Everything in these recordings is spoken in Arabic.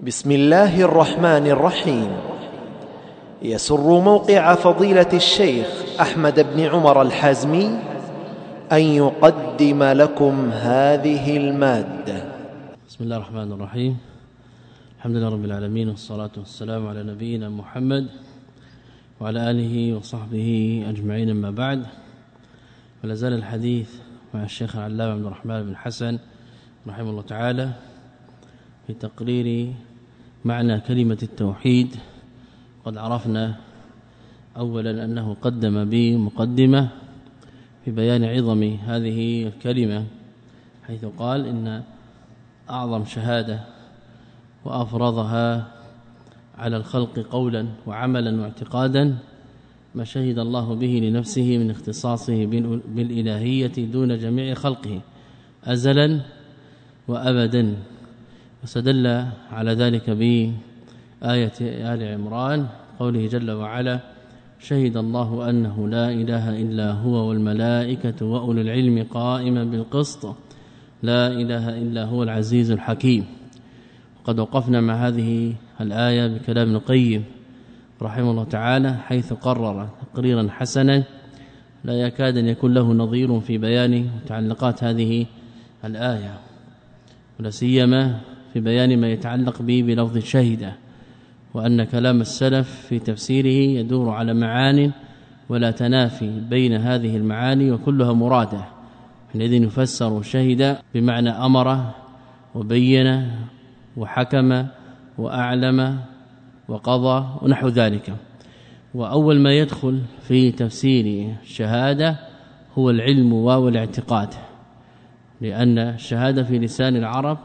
بسم الله الرحمن الرحيم. يسر موقع فضيلة الشيخ أحمد بن عمر الحازمي أن يقدم لكم هذه المادة. بسم الله الرحمن الرحيم. الحمد لله رب العالمين والصلاة والسلام على نبينا محمد وعلى آله وصحبه أجمعين أما بعد. ولا زال الحديث مع الشيخ العلامة عبد الرحمن بن حسن رحمه الله تعالى في تقرير معنى كلمة التوحيد. قد عرفنا اولا أنه قدم بمقدمة في بيان عظم هذه الكلمة حيث قال إن أعظم شهادة وأفرضها على الخلق قولا وعملا واعتقادا ما شهد الله به لنفسه من اختصاصه بالإلهية دون جميع خلقه أزلا وأبدا. واستدل على ذلك بآية آل عمران قوله جل وعلا شهد الله أنه لا إله إلا هو والملائكة وأولو العلم قائما بالقسط لا إله إلا هو العزيز الحكيم. وقد وقفنا مع هذه الآية بكلام القيم رحمه الله تعالى حيث قرر تقريرا حسنا لا يكاد أن يكون له نظير في بيان متعلقات هذه الآية ولا سيما في بيان ما يتعلق به بلفظ شهد وأن كلام السلف في تفسيره يدور على معان ولا تنافي بين هذه المعاني وكلها مراده حينئذ يفسر شهد بمعنى أمر وبين وحكم وأعلم وقضى ونحو ذلك. وأول ما يدخل في تفسير الشهادة هو العلم والاعتقاد لأن الشهادة في لسان العرب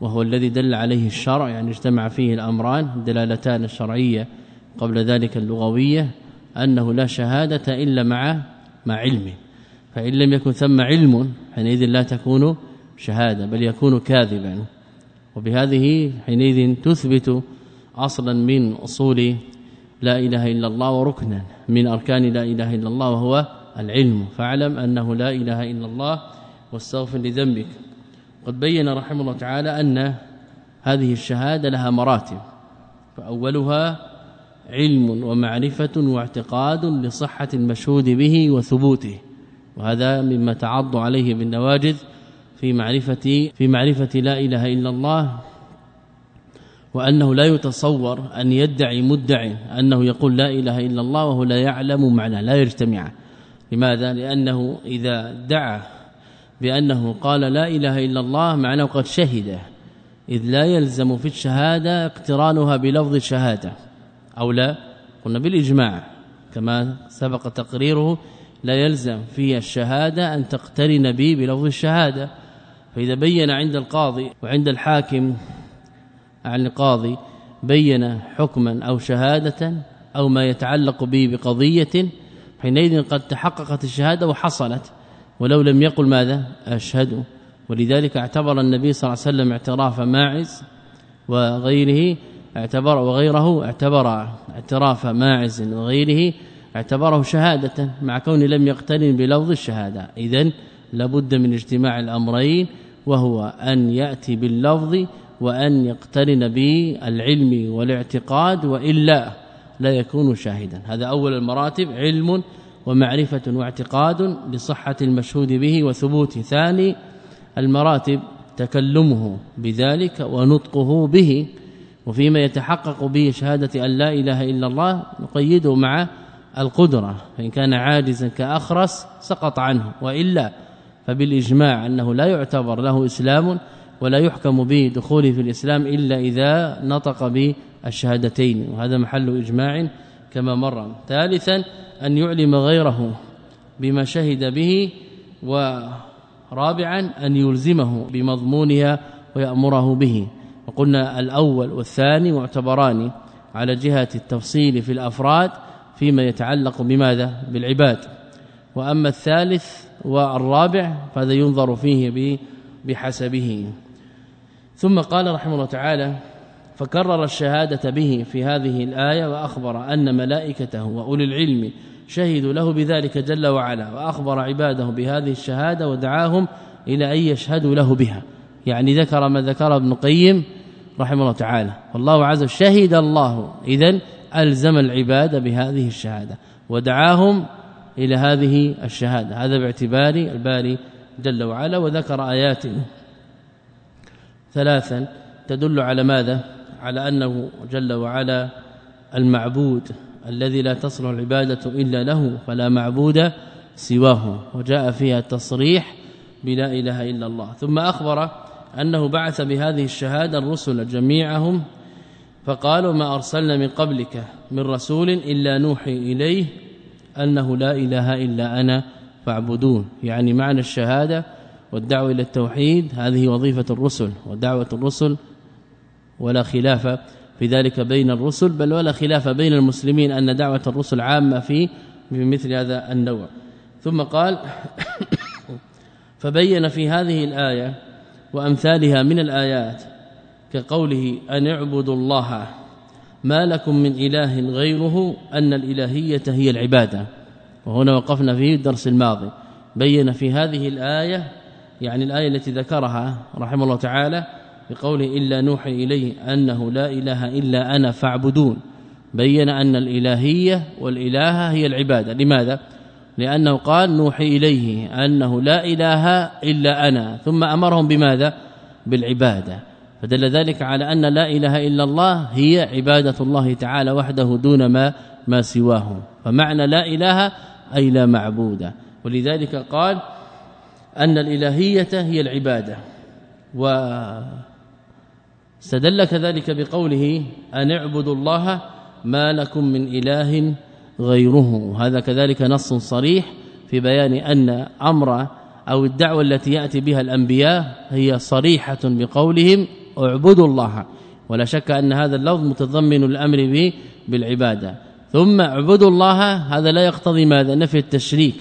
وهو الذي دل عليه الشرع يعني اجتمع فيه الأمران الدلالتان الشرعية قبل ذلك اللغوية أنه لا شهادة إلا مع مع علم فإن لم يكن ثم علم حينئذ لا تكون شهادة بل يكون كاذبا. وبهذه حينئذ تثبت أصلا من أصول لا إله إلا الله وركنا من أركان لا إله إلا الله وهو العلم. فاعلم أنه لا إله إلا الله واستغفر لذنبك. قد بين رحمه الله تعالى أن هذه الشهادة لها مراتب فأولها علم ومعرفة واعتقاد لصحة المشهود به وثبوته وهذا مما تعض عليه بالنواجذ في معرفة في معرفة لا إله إلا الله وأنه لا يتصور أن يدعي مدعي أنه يقول لا إله إلا الله وهو لا يعلم معنى لا يجتمع. لماذا؟ لأنه إذا دعا بأنه قال لا إله إلا الله معناه قد شهد إذ لا يلزم في الشهادة اقترانها بلفظ الشهاده أو لا قلنا بالإجماع كما سبق تقريره لا يلزم في الشهادة أن تقترن به بلفظ الشهادة. فإذا بين عند القاضي وعند الحاكم عن القاضي بين حكما أو شهادة أو ما يتعلق به بقضية حينئذ قد تحققت الشهادة وحصلت. ولو لم يقل ماذا؟ أشهد. ولذلك اعتبر النبي صلى الله عليه وسلم اعتراف ماعز وغيره اعتبر وغيره اعتبر اعتراف ماعز وغيره اعتبره شهادة مع كون لم يقترن بلفظ الشهادة. اذا لابد من اجتماع الأمرين وهو أن يأتي باللفظ وأن يقترن بالعلم والاعتقاد وإلا لا يكون شاهدا. هذا أول المراتب علم ومعرفة واعتقاد لصحة المشهود به وثبوت ثاني المراتب تكلمه بذلك ونطقه به وفيما يتحقق به شهادة أن لا إله إلا الله نقيده مع القدرة فإن كان عاجزا كأخرس سقط عنه وإلا فبالإجماع أنه لا يعتبر له إسلام ولا يحكم به دخوله في الإسلام إلا إذا نطق بالشهادتين وهذا محل إجماع كما مر. ثالثا أن يعلم غيره بما شهد به ورابعا أن يلزمه بمضمونها ويأمره به. وقلنا الأول والثاني معتبران على جهة التفصيل في الأفراد فيما يتعلق بماذا؟ بالعباد. وأما الثالث والرابع فهذا ينظر فيه بحسبه. ثم قال رحمه الله تعالى فكرر الشهادة به في هذه الآية وأخبر أن ملائكته وأولي العلم شهدوا له بذلك جل وعلا وأخبر عباده بهذه الشهادة ودعاهم إلى أن يشهدوا له بها. يعني ذكر ما ذكر ابن قيم رحمه الله تعالى. والله عز وجل شهد الله. اذا ألزم العباد بهذه الشهادة ودعاهم إلى هذه الشهادة. هذا باعتبار الباري جل وعلا وذكر آيات ثلاثا تدل على ماذا؟ على أنه جل وعلا المعبود الذي لا تصلح العبادة إلا له فلا معبود سواه وجاء فيها التصريح بلا إله إلا الله. ثم أخبر أنه بعث بهذه الشهادة الرسل جميعهم فقالوا ما أرسلنا من قبلك من رسول إلا نوحي إليه أنه لا إله إلا أنا فاعبدون. يعني معنى الشهادة والدعوة إلى التوحيد هذه وظيفة الرسل ودعوة الرسل ولا خلاف في ذلك بين الرسل بل ولا خلاف بين المسلمين أن دعوة الرسل عامة في بمثل هذا النوع. ثم قال فبين في هذه الآية وأمثالها من الآيات كقوله أن اعبدوا الله ما لكم من إله غيره أن الإلهية هي العبادة. وهنا وقفنا في الدرس الماضي. بين في هذه الآية يعني الآية التي ذكرها رحمه الله تعالى بقوله إلا نوحي إليه أنه لا إله إلا أنا فاعبدون. بين أن الإلهية والإله هي العبادة. لماذا؟ لأنه قال نوحي إليه أنه لا إله إلا أنا. ثم أمرهم بماذا؟ بالعبادة. فدل ذلك على أن لا إله إلا الله هي عبادة الله تعالى وحده دون ما ما سواه. فمعنى لا إله أي لا معبود. ولذلك قال أن الإلهية هي العبادة. و استدل كذلك بقوله أن اعبدوا الله ما لكم من إله غيره. هذا كذلك نص صريح في بيان أن أمر أو الدعوة التي يأتي بها الأنبياء هي صريحة بقولهم اعبدوا الله ولا شك أن هذا اللفظ متضمن الأمر به بالعبادة. ثم اعبدوا الله هذا لا يقتضي ماذا؟ نفي التشريك.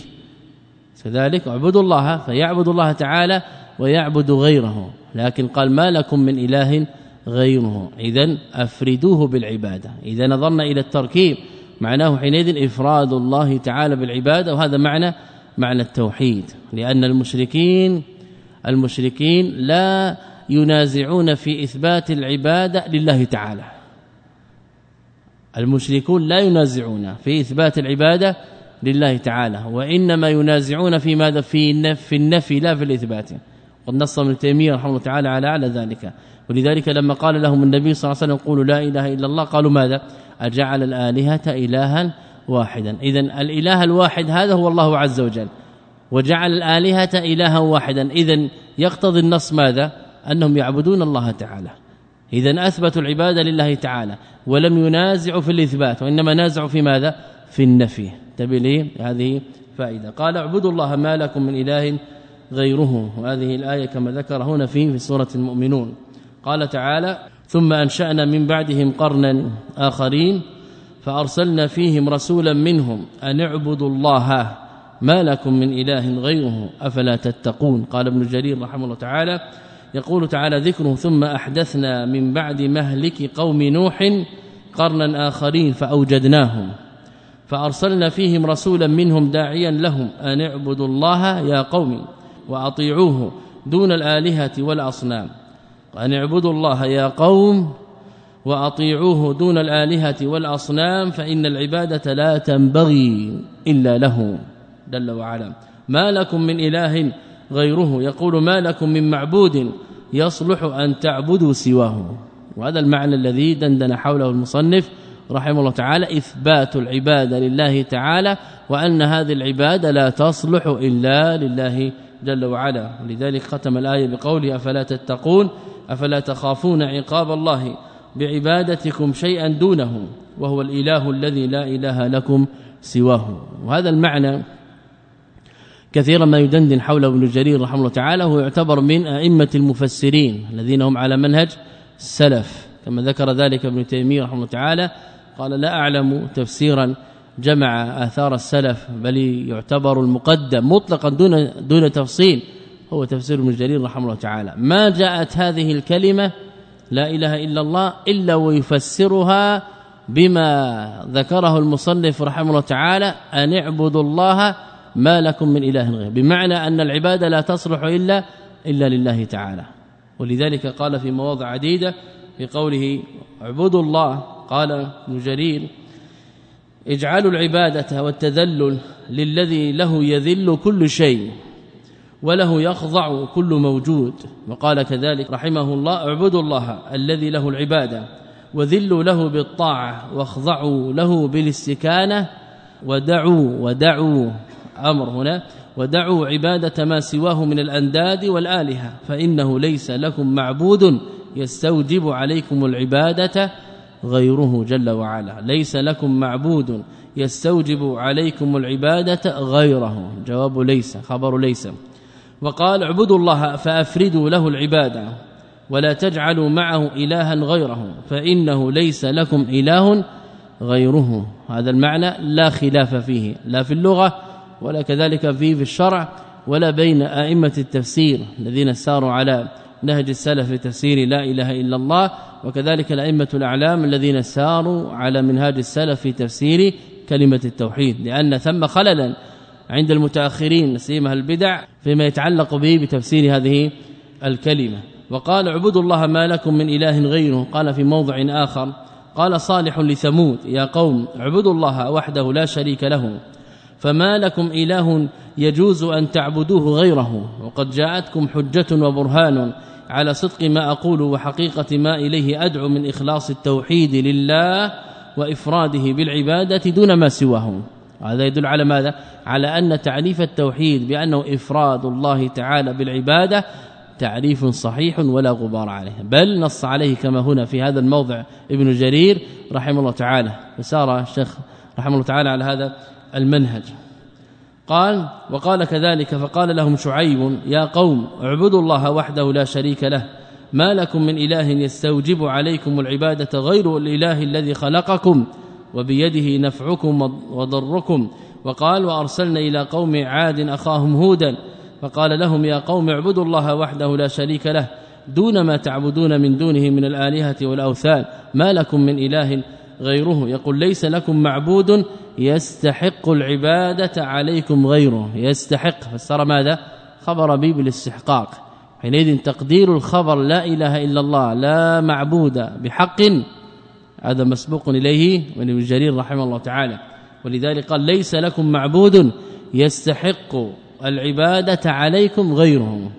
كذلك اعبدوا الله فيعبد الله تعالى ويعبد غيره. لكن قال ما لكم من إله غيره. اذا أفردوه بالعبادة. إذا نظرنا إلى التركيب معناه حينئذ إفراد الله تعالى بالعبادة وهذا معنى معنى التوحيد. لأن المشركين المشركين لا ينازعون في إثبات العبادة لله تعالى. المشركون لا ينازعون في إثبات العبادة لله تعالى وإنما ينازعون في ماذا؟ في النفي, النفي لا في الإثبات. قد نص ابن تيمية رحمه الله تعالى على على ذلك. ولذلك لما قال لهم النبي صلى الله عليه وسلم قولوا لا إله إلا الله قالوا ماذا؟ أجعل الآلهة إلها واحدا. اذا الإله الواحد هذا هو الله عز وجل. وجعل الآلهة إلها واحدا. اذا يقتضي النص ماذا؟ أنهم يعبدون الله تعالى. اذا اثبتوا العبادة لله تعالى. ولم ينازعوا في الإثبات وإنما نازعوا في ماذا؟ في النفي. تبلي هذه فائدة. قال اعبدوا الله ما لكم من إله غيره. وهذه الآية كما ذكر هنا في في سورة المؤمنون. قال تعالى ثم أنشأنا من بعدهم قرنا آخرين فأرسلنا فيهم رسولا منهم أن اعبدوا الله ما لكم من إله غيره أفلا تتقون. قال ابن جرير رحمه الله تعالى يقول تعالى ذكره ثم أحدثنا من بعد مهلك قوم نوح قرنا آخرين فأوجدناهم فأرسلنا فيهم رسولا منهم داعيا لهم أن اعبدوا الله يا قوم وأطيعوه دون الآلهة والأصنام. ان اعبدوا الله يا قوم وأطيعوه دون الآلهة والأصنام فإن العبادة لا تنبغي إلا له. جل وعلا ما لكم من إله غيره يقول ما لكم من معبود يصلح أن تعبدوا سواه. وهذا المعنى الذي دندن حوله المصنف رحمه الله تعالى إثبات العبادة لله تعالى وأن هذه العبادة لا تصلح إلا لله جل وعلا. لذلك ختم الآية بقوله أفلا تتقون أفلا تخافون عقاب الله بعبادتكم شيئا دونه وهو الإله الذي لا إله لكم سواه. وهذا المعنى كثيرا ما يدندن حوله ابن جرير رحمه الله تعالى وهو يعتبر من أئمة المفسرين الذين هم على منهج السلف كما ذكر ذلك ابن تيمية رحمه الله تعالى قال لا أعلم تفسيرا جمع آثار السلف بل يعتبر المقدم مطلقا دون دون تفصيل هو تفسير ابن جرير رحمه الله تعالى. ما جاءت هذه الكلمة لا إله إلا الله إلا ويفسرها بما ذكره المصنف رحمه الله تعالى أن اعبدوا الله ما لكم من إله غيره. بمعنى أن العبادة لا تصلح إلا إلا لله تعالى. ولذلك قال في مواضع عديدة في قوله اعبدوا الله قال ابن جرير اجعلوا العبادة والتذلل للذي له يذل كل شيء وله يخضع كل موجود. وقال كذلك رحمه الله اعبدوا الله الذي له العبادة وذلوا له بالطاعة واخضعوا له بالاستكانة ودعوا ودعوا أمر هنا ودعوا عبادة ما سواه من الأنداد والآلهة فإنه ليس لكم معبود يستوجب عليكم العبادة غيره جل وعلا. ليس لكم معبود يستوجب عليكم العبادة غيره. جواب ليس خبر ليس. وقال اعبدوا الله فأفردوا له العبادة ولا تجعلوا معه إلها غيره فإنه ليس لكم إله غيره. هذا المعنى لا خلاف فيه لا في اللغة ولا كذلك فيه في الشرع ولا بين أئمة التفسير الذين ساروا على نهج السلف في تفسير لا إله إلا الله وكذلك الأئمة الأعلام الذين ساروا على منهاج السلف في تفسير كلمة التوحيد لأن ثم خللا عند المتأخرين سيما البدع فيما يتعلق به بتفسير هذه الكلمة. وقال اعبدوا الله ما لكم من إله غيره قال في موضع آخر قال صالح لثمود يا قوم اعبدوا الله وحده لا شريك له فما لكم إله يجوز أن تعبدوه غيره وقد جاءتكم حجة وبرهان على صدق ما أقول وحقيقة ما إليه أدعو من إخلاص التوحيد لله وإفراده بالعبادة دون ما سواه هذا يدل على ماذا؟ على أن تعريف التوحيد بأنه إفراد الله تعالى بالعبادة تعريف صحيح ولا غبار عليه. بل نص عليه كما هنا في هذا الموضع ابن جرير رحمه الله تعالى. وسار الشيخ رحمه الله تعالى على هذا المنهج. قال وقال كذلك فقال لهم شعيب يا قوم اعبدوا الله وحده لا شريك له ما لكم من إله يستوجب عليكم العبادة غير الإله الذي خلقكم وبيده نفعكم وضركم. وقال وأرسلنا إلى قوم عاد أخاهم هودا فقال لهم يا قوم اعبدوا الله وحده لا شريك له دون ما تعبدون من دونه من الآلهة والأوثان ما لكم من إله غيره يقول ليس لكم معبود يستحق العبادة عليكم غيره. يستحق. فسر ماذا؟ خبر به بالاستحقاق. حينئذ تقدير الخبر لا إله إلا الله لا معبود بحق هذا مسبوق إليه من جرير رحمه الله تعالى. ولذلك قال ليس لكم معبود يستحق العبادة عليكم غيره.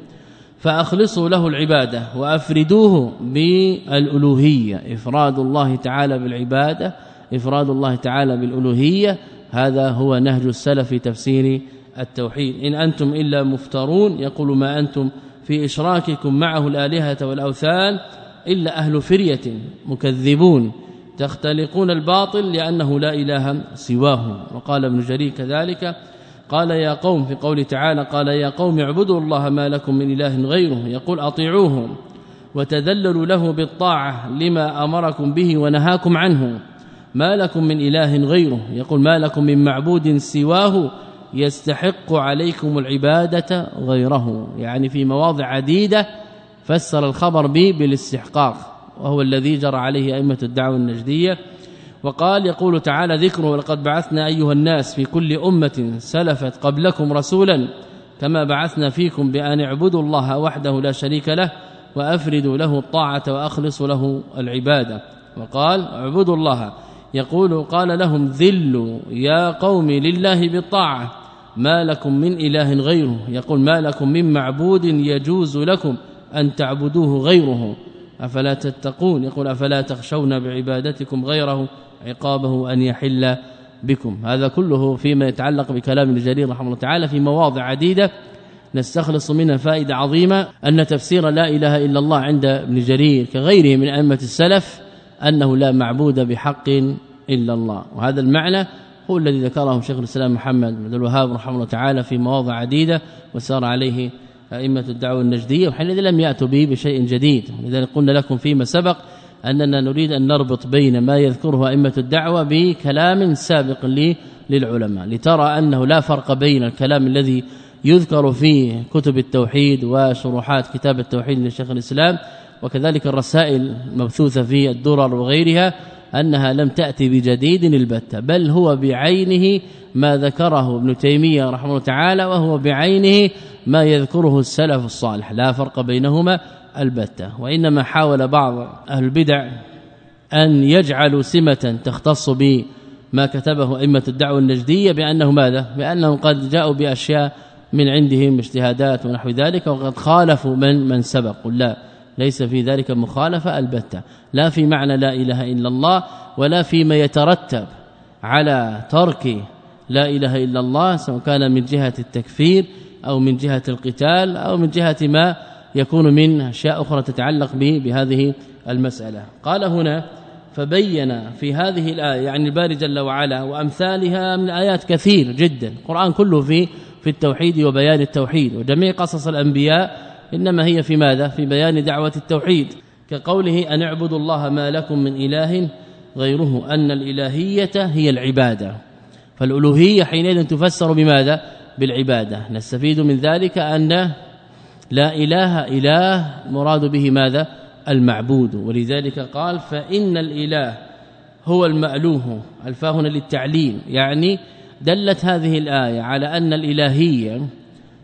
فأخلصوا له العبادة وأفردوه بالألوهية إفراد الله تعالى بالعبادة إفراد الله تعالى بالألوهية هذا هو نهج السلف في تفسير التوحيد. إن أنتم إلا مفترون يقول ما أنتم في إشراككم معه الآلهة والأوثان إلا أهل فرية مكذبون تختلقون الباطل لأنه لا إله سواه. وقال ابن جرير كذلك قال يا قوم في قول تعالى قال يا قوم اعبدوا الله ما لكم من إله غيره يقول أطيعوه وتذللوا له بالطاعة لما أمركم به ونهاكم عنه. ما لكم من إله غيره. يقول ما لكم من معبود سواه يستحق عليكم العبادة غيره. يعني في مواضع عديدة فسر الخبر به بالاستحقاق وهو الذي جرى عليه أئمة الدعوة النجدية. وقال يقول تعالى ذكره ولقد بعثنا أيها الناس في كل أمة سلفت قبلكم رسولا كما بعثنا فيكم بأن اعبدوا الله وحده لا شريك له وأفردوا له الطاعة وأخلصوا له العبادة. وقال اعبدوا الله يقول قال لهم ذلوا يا قوم لله بالطاعة ما لكم من إله غيره يقول ما لكم من معبود يجوز لكم أن تعبدوه غيره أفلا تتقون يقول أفلا تخشون بعبادتكم غيره عقابه أن يحل بكم هذا كله فيما يتعلق بكلام الجرير رحمه الله تعالى في مواضع عديدة نستخلص منها فائدة عظيمة أن تفسير لا إله إلا الله عند ابن جرير كغيره من أئمة السلف أنه لا معبود بحق إلا الله. وهذا المعنى هو الذي ذكره شيخ الإسلام محمد بن الوهاب رحمه الله تعالى في مواضع عديدة وسار عليه أئمة الدعوة النجدية وحينئذ لم يأتوا به بشيء جديد. لذلك قلنا لكم فيما سبق أننا نريد أن نربط بين ما يذكره أئمة الدعوة بكلام سابق للعلماء لترى أنه لا فرق بين الكلام الذي يذكر في كتب التوحيد وشروحات كتاب التوحيد لشيخ الإسلام وكذلك الرسائل المبثوثه في الدرر وغيرها أنها لم تأتي بجديد البتة بل هو بعينه ما ذكره ابن تيمية رحمه الله تعالى وهو بعينه ما يذكره السلف الصالح لا فرق بينهما البتة. وإنما حاول بعض أهل البدع أن يجعلوا سمة تختص بما كتبه أئمة الدعوة النجدية بأنه ماذا؟ بأنهم قد جاءوا بأشياء من عندهم اجتهادات ونحو ذلك وقد خالفوا من من سبق. لا. ليس في ذلك مخالفة البتة. لا في معنى لا إله إلا الله ولا فيما يترتب على ترك لا إله إلا الله سواء كان من جهة التكفير أو من جهة القتال أو من جهة ما يكون من أشياء أخرى تتعلق به بهذه المسألة. قال هنا فبين في هذه الآية يعني الباري جل وعلا وأمثالها من آيات كثير جدا. القرآن كله في في التوحيد وبيان التوحيد وجميع قصص الأنبياء إنما هي في ماذا؟ في بيان دعوة التوحيد. كقوله أن اعبدوا الله ما لكم من إله غيره أن الإلهية هي العبادة. فالألوهية حينئذ تفسر بماذا؟ بالعبادة. نستفيد من ذلك أن لا إله إله مراد به ماذا؟ المعبود. ولذلك قال فإن الإله هو المألوه الفاء هنا للتعليل. يعني دلت هذه الآية على أن الإلهية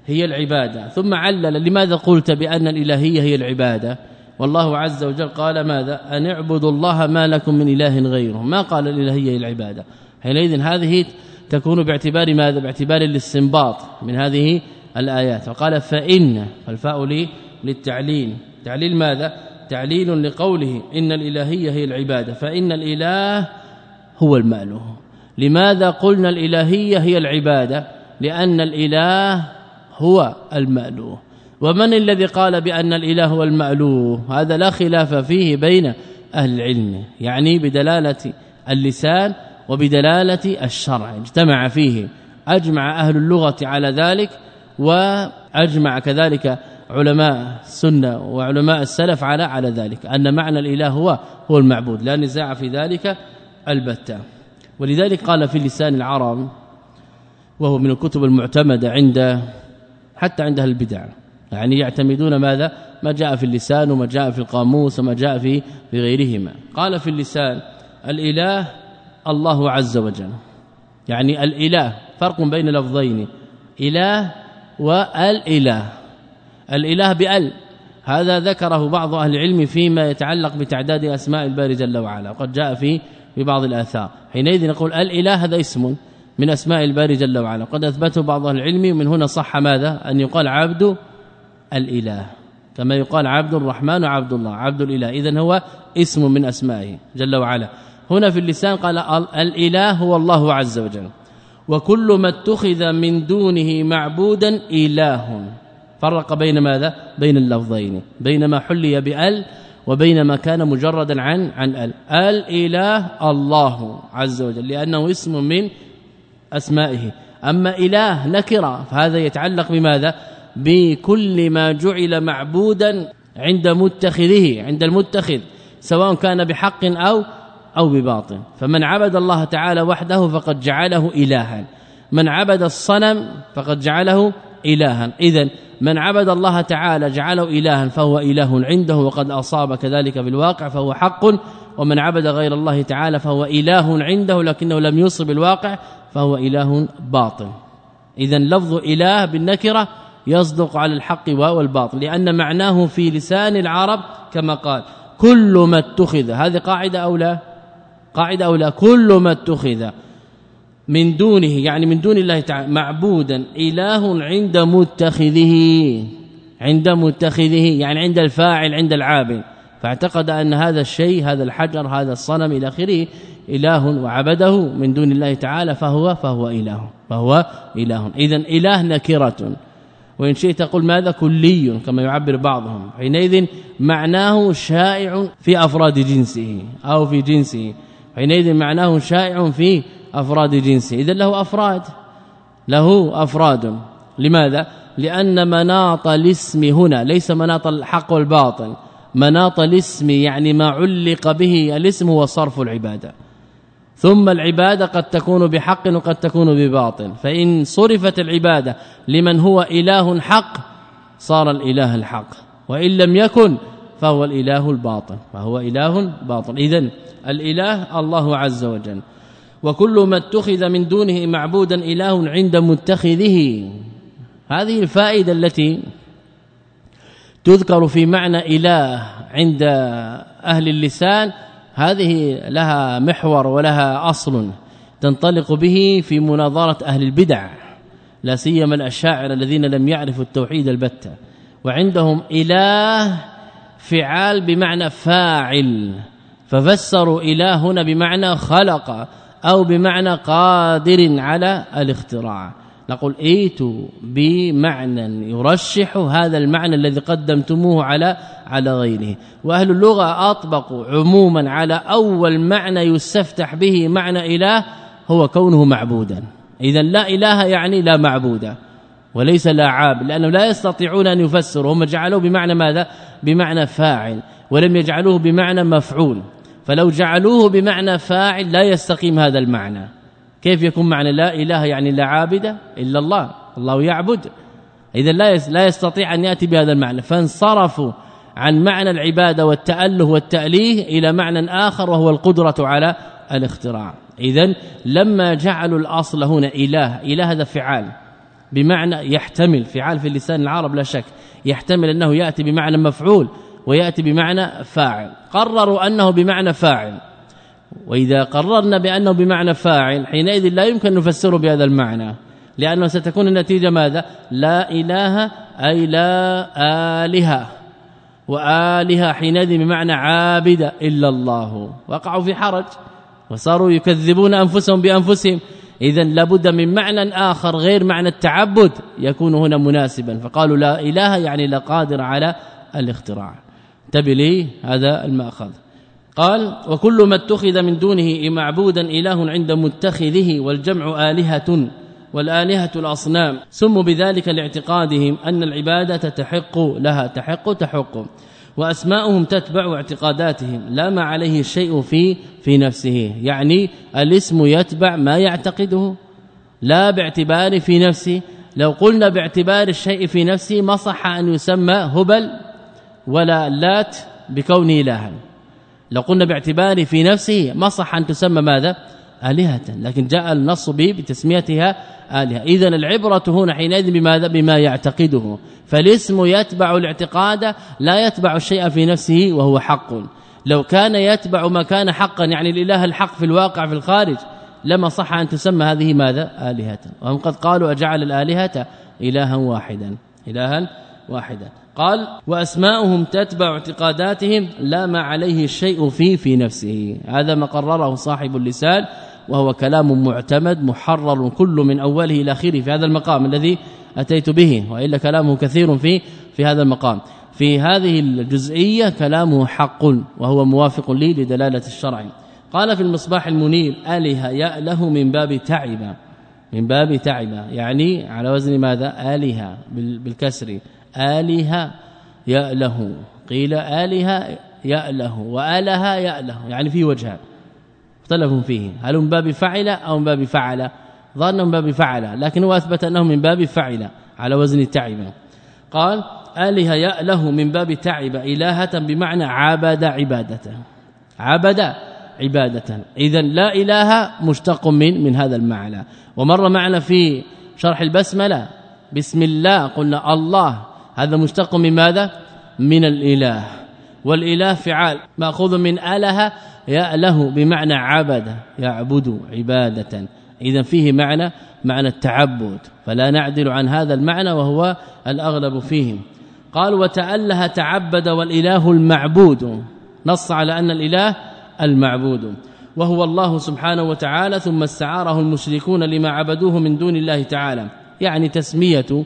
هي العبادة. ثم علل لماذا قلت بأن الإلهية هي العبادة؟ والله عز وجل قال ماذا؟ أن اعبدوا الله ما لكم من إله غيره. ما قال الإلهية هي العبادة؟ حينئذ هذه تكون باعتبار ماذا؟ باعتبار الاستنباط من هذه الآيات. وقال فإن الفاء لي للتعليل. تعليل ماذا؟ تعليل لقوله إن الإلهية هي العبادة. فإن الإله هو المألوه. لماذا قلنا الإلهية هي العبادة؟ لأن الإله هو المألوه. ومن الذي قال بأن الإله هو المألوه؟ هذا لا خلاف فيه بين أهل العلم يعني بدلالة اللسان وبدلالة الشرع. اجتمع فيه أجمع أهل اللغة على ذلك وأجمع كذلك علماء السنة وعلماء السلف على على ذلك. أن معنى الإله هو هو المعبود لا نزاع في ذلك البتة. ولذلك قال في لسان العرب وهو من الكتب المعتمدة عند حتى عند أهل البدع. يعني يعتمدون ماذا؟ ما جاء في اللسان وما جاء في القاموس وما جاء في في غيرهما. قال في اللسان الإله الله عز وجل. يعني الإله فرق بين لفظين إله والإله. الإله بأل. هذا ذكره بعض أهل العلم فيما يتعلق بتعداد أسماء الباري جل وعلا وقد جاء في في بعض الآثار. حينئذ نقول الإله هذا اسم. من أسماء الباري جل وعلا. قد أثبته بعض العلم ومن هنا صح ماذا؟ أن يقال عبد الإله. كما يقال عبد الرحمن وعبد الله عبد الإله. اذا هو اسم من أسمائه جل وعلا. هنا في اللسان قال الإله هو الله عز وجل. وكل ما اتخذ من دونه معبودا إله. فرق بين ماذا؟ بين اللفظين. بين ما حلي بال وبين ما كان مجردا عن عن ال. الإله الله عز وجل لأنه اسم من أسمائه. أما إله نكرة فهذا يتعلق بماذا؟ بكل ما جعل معبودا عند متخذه عند المتخذ سواء كان بحق أو أو بباطل. فمن عبد الله تعالى وحده فقد جعله إلها. من عبد الصنم فقد جعله إلها. اذا من عبد الله تعالى جعله إلها فهو إله عنده وقد أصاب كذلك بالواقع فهو حق. ومن عبد غير الله تعالى فهو إله عنده لكنه لم يصب الواقع فهو إله باطل. اذا لفظ إله بالنكرة يصدق على الحق والباطل لأن معناه في لسان العرب كما قال كل ما اتخذ. هذه قاعدة أو لا؟ قاعدة أو لا؟ كل ما اتخذ من دونه يعني من دون الله تعالى معبودا إله عند متخذه. عند متخذه يعني عند الفاعل عند العابد. فاعتقد أن هذا الشيء هذا الحجر هذا الصنم إلى آخره اله وعبده من دون الله تعالى فهو فهو إله فهو إله. اذا إله نكرة. وإن شئت تقول ماذا؟ كلي كما يعبر بعضهم. حينئذ معناه شائع في أفراد جنسه أو في جنسه. حينئذ معناه شائع في أفراد جنسه. اذا له أفراد. له أفراد. لماذا؟ لأن مناط الاسم هنا ليس مناط الحق والباطل. مناط الاسم يعني ما علق به الاسم هو صرف العبادة. ثم العبادة قد تكون بحق وقد تكون بباطل. فإن صرفت العبادة لمن هو إله حق صار الإله الحق. وإن لم يكن فهو الإله الباطل. فهو إله باطل. اذا الإله الله عز وجل. وكل ما اتخذ من دونه معبودا إله عند متخذه. هذه الفائدة التي تذكر في معنى إله عند أهل اللسان هذه لها محور ولها أصل تنطلق به في مناظرة أهل البدع لا سيما الأشاعرة الذين لم يعرفوا التوحيد البتة وعندهم إله فعال بمعنى فاعل ففسروا إله هنا بمعنى خلق أو بمعنى قادر على الاختراع. نقول ايتوا بمعنى يرشح هذا المعنى الذي قدمتموه على على غيره. وأهل اللغة أطبقوا عموما على أول معنى يستفتح به معنى إله هو كونه معبودا. اذا لا إله يعني لا معبود وليس لا عابد لأنهم لا يستطيعون أن يفسروا. هم جعلوه بمعنى ماذا؟ بمعنى فاعل ولم يجعلوه بمعنى مفعول. فلو جعلوه بمعنى فاعل لا يستقيم هذا المعنى. كيف يكون معنى لا إله يعني لا عابد إلا الله؟ الله يعبد. إذا لا لا يستطيع أن يأتي بهذا المعنى. فانصرفوا عن معنى العبادة والتأله والتأليه إلى معنى آخر وهو القدرة على الاختراع. اذا لما جعلوا الأصل هنا إله إله هذا فعال. بمعنى يحتمل فعال في اللسان العرب لا شك يحتمل أنه يأتي بمعنى مفعول ويأتي بمعنى فاعل. قرروا أنه بمعنى فاعل. وإذا قررنا بأنه بمعنى فاعل حينئذ لا يمكن نفسره بهذا المعنى. لأنه ستكون النتيجة ماذا؟ لا إله أي لا اله وآلهة حينئذ بمعنى عابد إلا الله. وقعوا في حرج وصاروا يكذبون أنفسهم بأنفسهم. اذا لابد من معنى آخر غير معنى التعبد يكون هنا مناسبا. فقالوا لا إله يعني لا قادر على الاختراع. انتبه لي هذا المأخذ. قال وكل ما اتخذ من دونه معبودا إله عند متخذه والجمع آلهة والآلهة الأصنام. سموا بذلك لاعتقادهم أن العبادة تحق لها تحق تحق واسماءهم تتبع اعتقاداتهم. لا ما عليه شيء في في نفسه. يعني الاسم يتبع ما يعتقده. لا باعتبار في نفسه. لو قلنا باعتبار الشيء في نفسه ما صح أن يسمى هبل ولا لات بكونه إلها. لو قلنا باعتبار في نفسه ما صح أن تسمى ماذا؟ آلهة. لكن جاء النص به بتسميتها آلهة. اذا العبرة هنا حينئذ بماذا؟ بما يعتقده. فالاسم يتبع الاعتقاد لا يتبع الشيء في نفسه وهو حق. لو كان يتبع ما كان حقا يعني الإله الحق في الواقع في الخارج لما صح أن تسمى هذه ماذا؟ آلهة. وهم قد قالوا أجعل الآلهة الها واحدا. الها واحدا. قال وأسماؤهم تتبع اعتقاداتهم لا ما عليه الشيء في في نفسه. هذا ما قرره صاحب اللسان وهو كلام معتمد محرر كل من أوله إلى آخره في هذا المقام الذي أتيت به وإلا كلامه كثير في في هذا المقام. في هذه الجزئية كلامه حق وهو موافق لي لدلالة الشرع. قال في المصباح المنير اله يأله من باب تعب من باب تعب يعني على وزن ماذا؟ اله بالكسر. اله يأله. قيل اله يأله واله يأله. يعني في وجهان اختلفوا فيه. هل من باب فعل أو من باب فعل؟ ظن من باب فعل. لكن هو أثبت أنه من باب فعل على وزن تعب قال اله يأله من باب تعب إلهة بمعنى عبد عبادته. عبد عباده اذا لا إله مشتق من من هذا المعنى. ومر معنا في شرح البسملة بسم الله قلنا الله. هذا مشتق من ماذا؟ من الإله. والإله فعال مأخوذ من اله يأله بمعنى عبد يعبد عبادة. إذا فيه معنى معنى التعبد. فلا نعدل عن هذا المعنى وهو الأغلب فيه قال وتأله تعبد والإله المعبود. نص على أن الإله المعبود. وهو الله سبحانه وتعالى ثم استعاره المشركون لما عبدوه من دون الله تعالى. يعني تسمية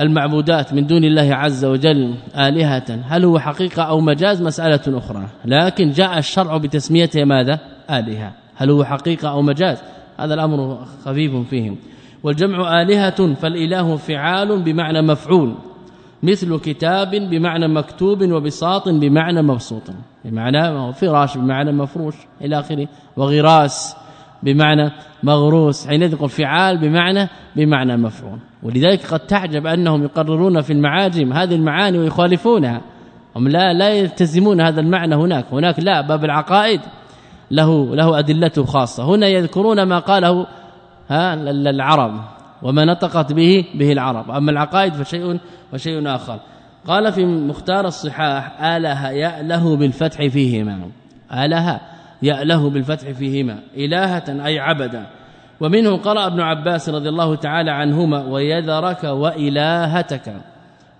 المعبودات من دون الله عز وجل آلهة. هل هو حقيقة أو مجاز؟ مسألة أخرى. لكن جاء الشرع بتسميته ماذا؟ آلهة. هل هو حقيقة أو مجاز؟ هذا الأمر خفيف فيهم. والجمع آلهة فالإله فعال بمعنى مفعول مثل كتاب بمعنى مكتوب وبساط بمعنى مبسوط بمعنى فراش بمعنى مفروش إلى آخره وغراس بمعنى مغروس حينئذ يقول فعال بمعنى بمعنى مفعول. ولذلك قد تعجب أنهم يقررون في المعاجم هذه المعاني ويخالفونها. هم لا لا يلتزمون هذا المعنى هناك. هناك لا باب العقائد له له أدلته خاصة. هنا يذكرون ما قاله ها العرب وما نطقت به به العرب. أما العقائد فشيء وشيء آخر. قال في مختار الصحاح اله يأله بالفتح فيهما. اله يأله بالفتح فيهما إلهة أي عبدا. ومنه قرأ ابن عباس رضي الله تعالى عنهما ويذرك وإلهتك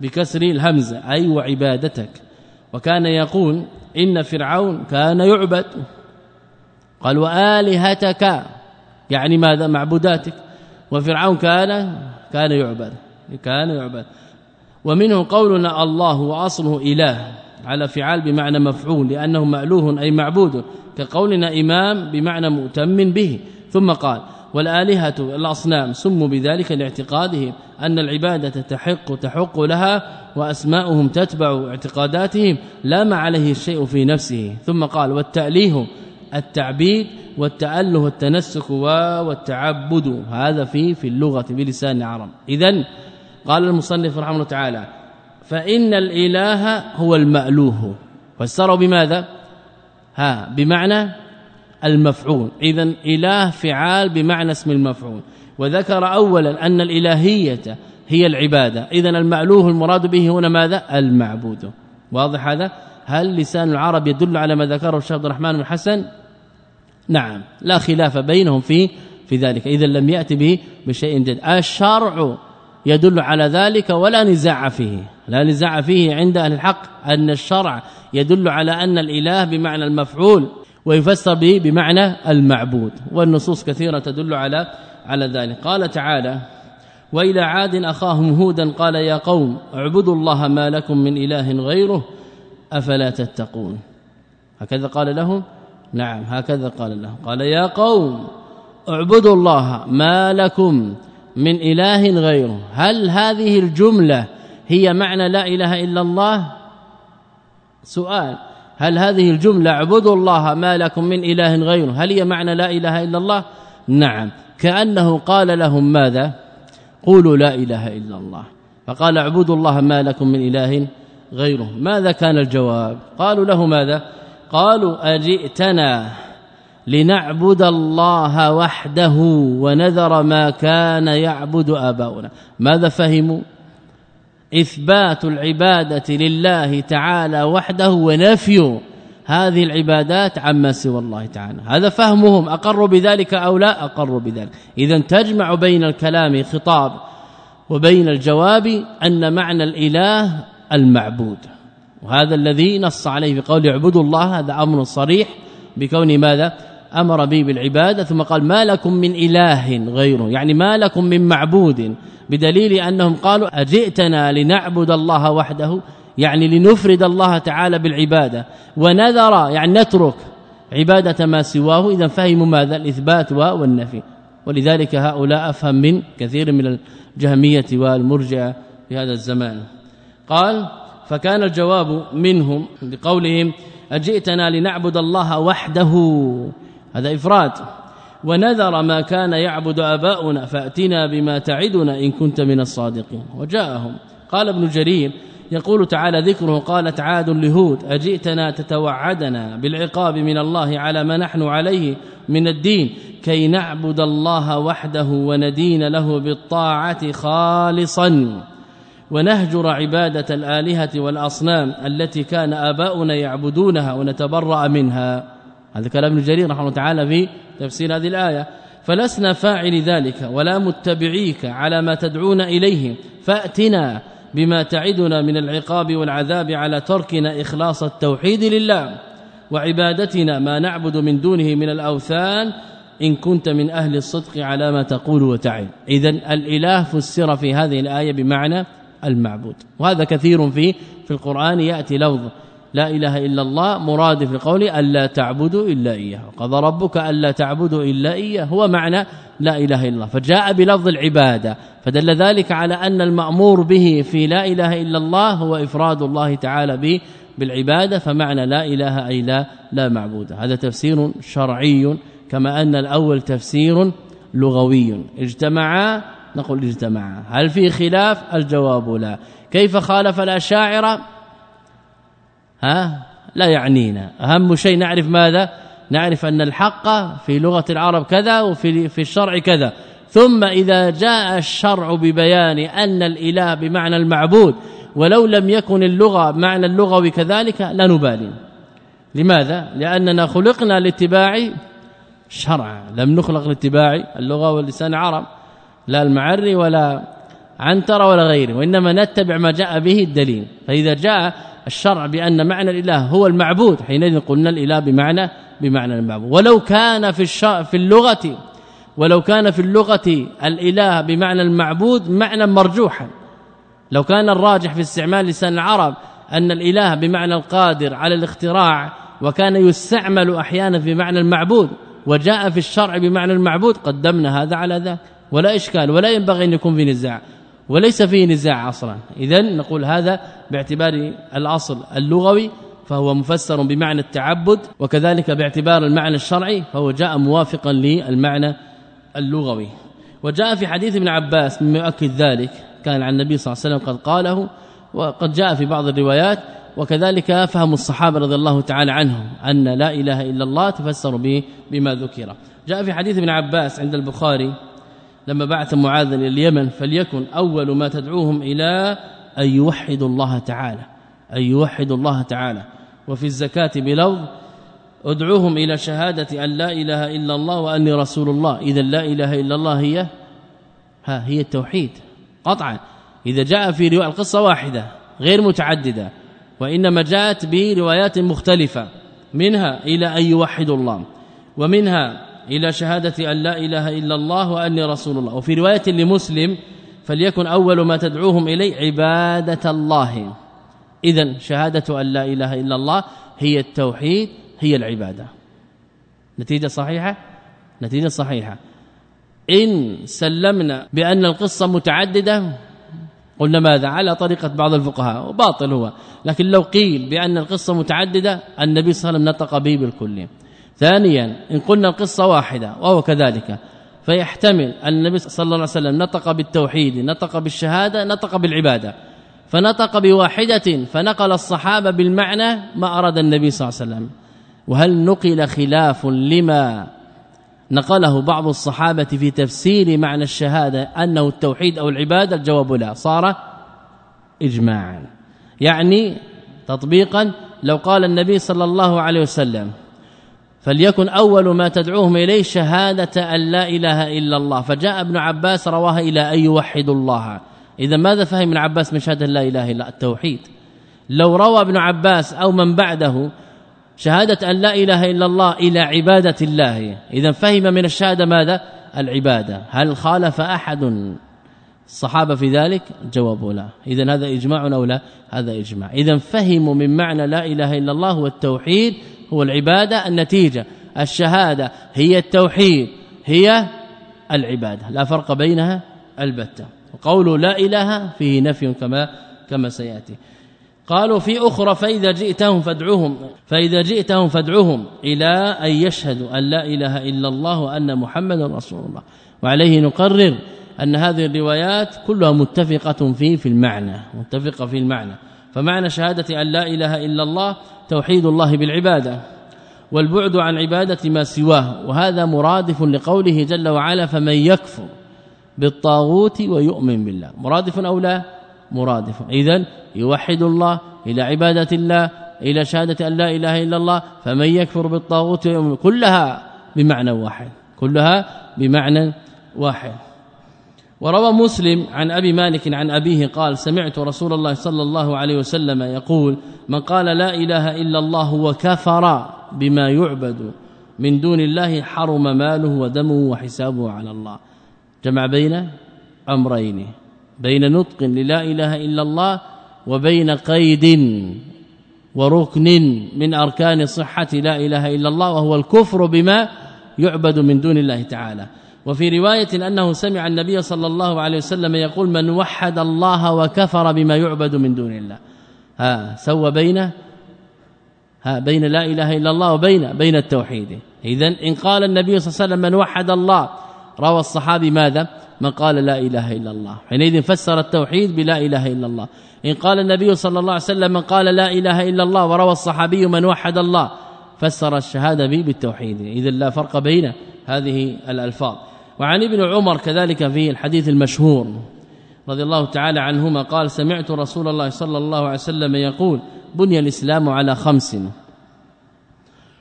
بكسر الهمزه أي وعبادتك. وكان يقول إن فرعون كان يعبد. قال وآلهتك يعني ماذا؟ معبوداتك. وفرعون كان كان يعبد كان يعبد. ومنه قولنا الله وأصله إله. على فعال بمعنى مفعول لأنه مألوه أي معبود كقولنا إمام بمعنى مؤتم به. ثم قال والآلهة الاصنام سموا بذلك لاعتقادهم أن العبادة تحق تحق لها وأسماؤهم تتبع اعتقاداتهم لا ما عليه الشيء في نفسه. ثم قال والتأليه التعبيد والتأله والتنسك والتعبد. هذا في في اللغة بلسان العرب. اذا قال المصنف رحمه الله تعالى فإن الإله هو المألوه. فسروا بماذا؟ ها بمعنى المفعول. اذا إله فعال بمعنى اسم المفعول. وذكر اولا أن الإلهية هي العبادة. اذا المألوه المراد به هنا ماذا؟ المعبود. واضح هذا؟ هل لسان العرب يدل على ما ذكره الشيخ عبد الرحمن بن حسن؟ نعم لا خلاف بينهم في في ذلك. اذا لم يأتي به بشيء جديد. الشرع يدل على ذلك ولا نزاع فيه. لا نزاع فيه عند أهل الحق أن الشرع يدل على أن الإله بمعنى المفعول ويفسر به بمعنى المعبود والنصوص كثيرة تدل على على ذلك. قال تعالى وإلى عاد أخاهم هودا قال يا قوم اعبدوا الله ما لكم من إله غيره أفلا تتقون؟ هكذا قال لهم؟ نعم هكذا قال لهم. قال يا قوم اعبدوا الله ما لكم من إله غيره. هل هذه الجملة هي معنى لا إله إلا الله؟ سؤال. هل هذه الجملة اعبدوا الله ما لكم من إله غيره؟ هل هي معنى لا إله إلا الله؟ نعم. كأنه قال لهم ماذا؟ قولوا لا إله إلا الله. فقال اعبدوا الله ما لكم من إله غيره. ماذا كان الجواب؟ قالوا له ماذا؟ قالوا أجئتنا. لنعبد الله وحده ونذر ما كان يعبد آباؤنا. ماذا فهموا؟ إثبات العبادة لله تعالى وحده ونفي هذه العبادات عما سوى الله تعالى. هذا فهمهم اقروا بذلك أو لا اقروا بذلك. اذا تجمع بين الكلام خطاب وبين الجواب أن معنى الإله المعبود. وهذا الذي نص عليه بقول اعبدوا الله هذا أمر صريح بكون ماذا؟ أمر به بالعبادة ثم قال ما لكم من إله غيره يعني ما لكم من معبود بدليل أنهم قالوا أجئتنا لنعبد الله وحده يعني لنفرد الله تعالى بالعبادة ونذر يعني نترك عبادة ما سواه اذا فهموا ماذا؟ الإثبات والنفي. ولذلك هؤلاء أفهم من كثير من الجهمية والمرجئه في هذا الزمان. قال فكان الجواب منهم بقولهم أجئتنا لنعبد الله وحده. هذا إفراد. ونذر ما كان يعبد آباؤنا فأتنا بما تعدنا إن كنت من الصادقين. وجاءهم. قال ابن جرير يقول تعالى ذكره قالت عاد لهود أجئتنا تتوعدنا بالعقاب من الله على ما نحن عليه من الدين كي نعبد الله وحده وندين له بالطاعة خالصا. ونهجر عبادة الآلهة والأصنام التي كان آباؤنا يعبدونها ونتبرأ منها. هذا كلام ابن جرير رحمه الله تعالى في تفسير هذه الآية. فلسنا فاعل ذلك ولا متبعيك على ما تدعون إليه. فأتنا بما تعدنا من العقاب والعذاب على تركنا إخلاص التوحيد لله وعبادتنا ما نعبد من دونه من الأوثان إن كنت من أهل الصدق على ما تقول وتعد اذا الإله فسر في هذه الآية بمعنى المعبود. وهذا كثير في في القرآن يأتي لفظ لا إله إلا الله مراد في قوله ألا تعبدوا إلا إياه. قضى ربك ألا تعبدوا إلا إياه. هو معنى لا إله إلا الله. فجاء بلفظ العبادة. فدل ذلك على أن المأمور به في لا إله إلا الله هو إفراد الله تعالى به بالعبادة فمعنى لا إله أي لا لا معبود. هذا تفسير شرعي كما أن الأول تفسير لغوي. اجتمعا نقول اجتمعا هل في خلاف؟ الجواب لا. كيف خالف الأشاعرة؟ ها؟ لا يعنينا. أهم شيء نعرف ماذا؟ نعرف أن الحق في لغة العرب كذا وفي في الشرع كذا. ثم إذا جاء الشرع ببيان أن الإله بمعنى المعبود ولو لم يكن اللغة معنى اللغوي كذلك لا نبالي. لماذا؟ لأننا خلقنا لاتباع الشرع لم نخلق لاتباع اللغة واللسان العرب لا المعري ولا عنتر ولا غيره وإنما نتبع ما جاء به الدليل. فإذا جاء الشرع بأن معنى الإله هو المعبود. حينئذ قلنا الإله بمعنى بمعنى المعبود. ولو كان في في اللغة ولو كان في اللغة الإله بمعنى المعبود معنى مرجوحا. لو كان الراجح في استعمال لسان العرب أن الإله بمعنى القادر على الاختراع وكان يستعمل أحيانا في معنى المعبود وجاء في الشرع بمعنى المعبود قدمنا هذا على ذاك. ولا إشكال ولا ينبغي أن يكون في نزاع. وليس فيه نزاع أصلا. اذا نقول هذا باعتبار الأصل اللغوي فهو مفسر بمعنى التعبد وكذلك باعتبار المعنى الشرعي فهو جاء موافقا للمعنى اللغوي. وجاء في حديث ابن عباس مما يؤكد ذلك كان عن النبي صلى الله عليه وسلم قد قاله وقد جاء في بعض الروايات وكذلك فهم الصحابة رضي الله تعالى عنهم أن لا إله إلا الله تفسر به بما ذكر. جاء في حديث ابن عباس عند البخاري لما بعث معاذ إلى اليمن فليكن أول ما تدعوهم إلى أن يوحدوا الله تعالى أن يوحدوا الله تعالى. وفي الزكاة بلفظ ادعوهم إلى شهادة أن لا إله إلا الله وأني رسول الله. إذا لا إله إلا الله هي ها هي التوحيد. قطعا. إذا جاء في رواية القصة واحدة غير متعددة. وإنما جاءت بروايات مختلفة منها إلى أن يوحدوا الله ومنها إلى شهادة أن لا إله إلا الله وأني رسول الله. وفي رواية لمسلم فليكن أول ما تدعوهم إليه عبادة الله. إذا شهادة أن لا إله إلا الله هي التوحيد هي العبادة. نتيجة صحيحة؟ نتيجة صحيحة. إن سلمنا بأن القصة متعددة قلنا ماذا؟ على طريقة بعض الفقهاء وباطل هو. لكن لو قيل بأن القصة متعددة النبي صلى الله عليه وسلم نطق به بالكل. ثانيا إن قلنا القصة واحدة وهو كذلك. فيحتمل أن النبي صلى الله عليه وسلم نطق بالتوحيد نطق بالشهادة نطق بالعبادة. فنطق بواحدة فنقل الصحابة بالمعنى ما أراد النبي صلى الله عليه وسلم. وهل نقل خلاف لما نقله بعض الصحابة في تفسير معنى الشهادة أنه التوحيد أو العبادة؟ الجواب لا. صار إجماعا. يعني تطبيقا لو قال النبي صلى الله عليه وسلم فليكن أول ما تدعوهم إليه شهادة أن لا إله إلا الله. فجاء ابن عباس رواها إلى أن يوحدوا الله. إذا ماذا فهم ابن عباس من شهادة لا إله إلا التوحيد. لو روى ابن عباس أو من بعده شهادة أن لا إله إلا الله إلى عبادة الله. إذا فهم من الشهادة ماذا؟ العبادة. هل خالف أحد؟ الصحابة في ذلك؟ جوابوا لا. إذا هذا إجماع أو لا؟ هذا إجماع. إذا فهموا من معنى لا إله إلا الله والتوحيد هو العبادة النتيجة الشهادة هي التوحيد هي العبادة لا فرق بينها البتة. وقول لا إله فيه نفي كما كما سيأتي. قالوا في أخرى فإذا جئتهم فادعوهم فإذا جئتهم فادعوهم إلى أن يشهدوا أن لا إله إلا الله وأن محمدا رسول الله. وعليه نقرر أن هذه الروايات كلها متفقة في في المعنى متفقة في المعنى. فمعنى شهادة أن لا إله إلا الله توحيد الله بالعبادة والبعد عن عبادة ما سواه وهذا مرادف لقوله جل وعلا فمن يكفر بالطاغوت ويؤمن بالله مرادف أو لا؟ مرادف. اذا يوحد الله إلى عبادة الله إلى شهادة أن لا إله إلا الله فمن يكفر بالطاغوت ويؤمن كلها بمعنى واحد كلها بمعنى واحد. وروى مسلم عن أبي مالك عن أبيه قال سمعت رسول الله صلى الله عليه وسلم يقول من قال لا إله إلا الله وكفر بما يعبد من دون الله حرم ماله ودمه وحسابه على الله. جمع بين أمرين بين نطق للا إله إلا الله وبين قيد وركن من أركان صحة لا إله إلا الله وهو الكفر بما يعبد من دون الله تعالى. وفي رواية أنه سمع النبي صلى الله عليه وسلم يقول من وحد الله وكفر بما يعبد من دون الله. ها سوى بين ها بين لا إله إلا الله وبين بين التوحيد. اذا إن قال النبي صلى الله عليه وسلم من وحد الله روى الصحابي ماذا؟ من قال لا إله إلا الله. حينئذ فسر التوحيد بلا إله إلا الله. إن قال النبي صلى الله عليه وسلم من قال لا إله إلا الله وروى الصحابي من وحد الله فسر الشهادة بالتوحيد. اذا لا فرق بين هذه الألفاظ. وعن ابن عمر كذلك في الحديث المشهور رضي الله تعالى عنهما قال سمعت رسول الله صلى الله عليه وسلم يقول بني الإسلام على خمس.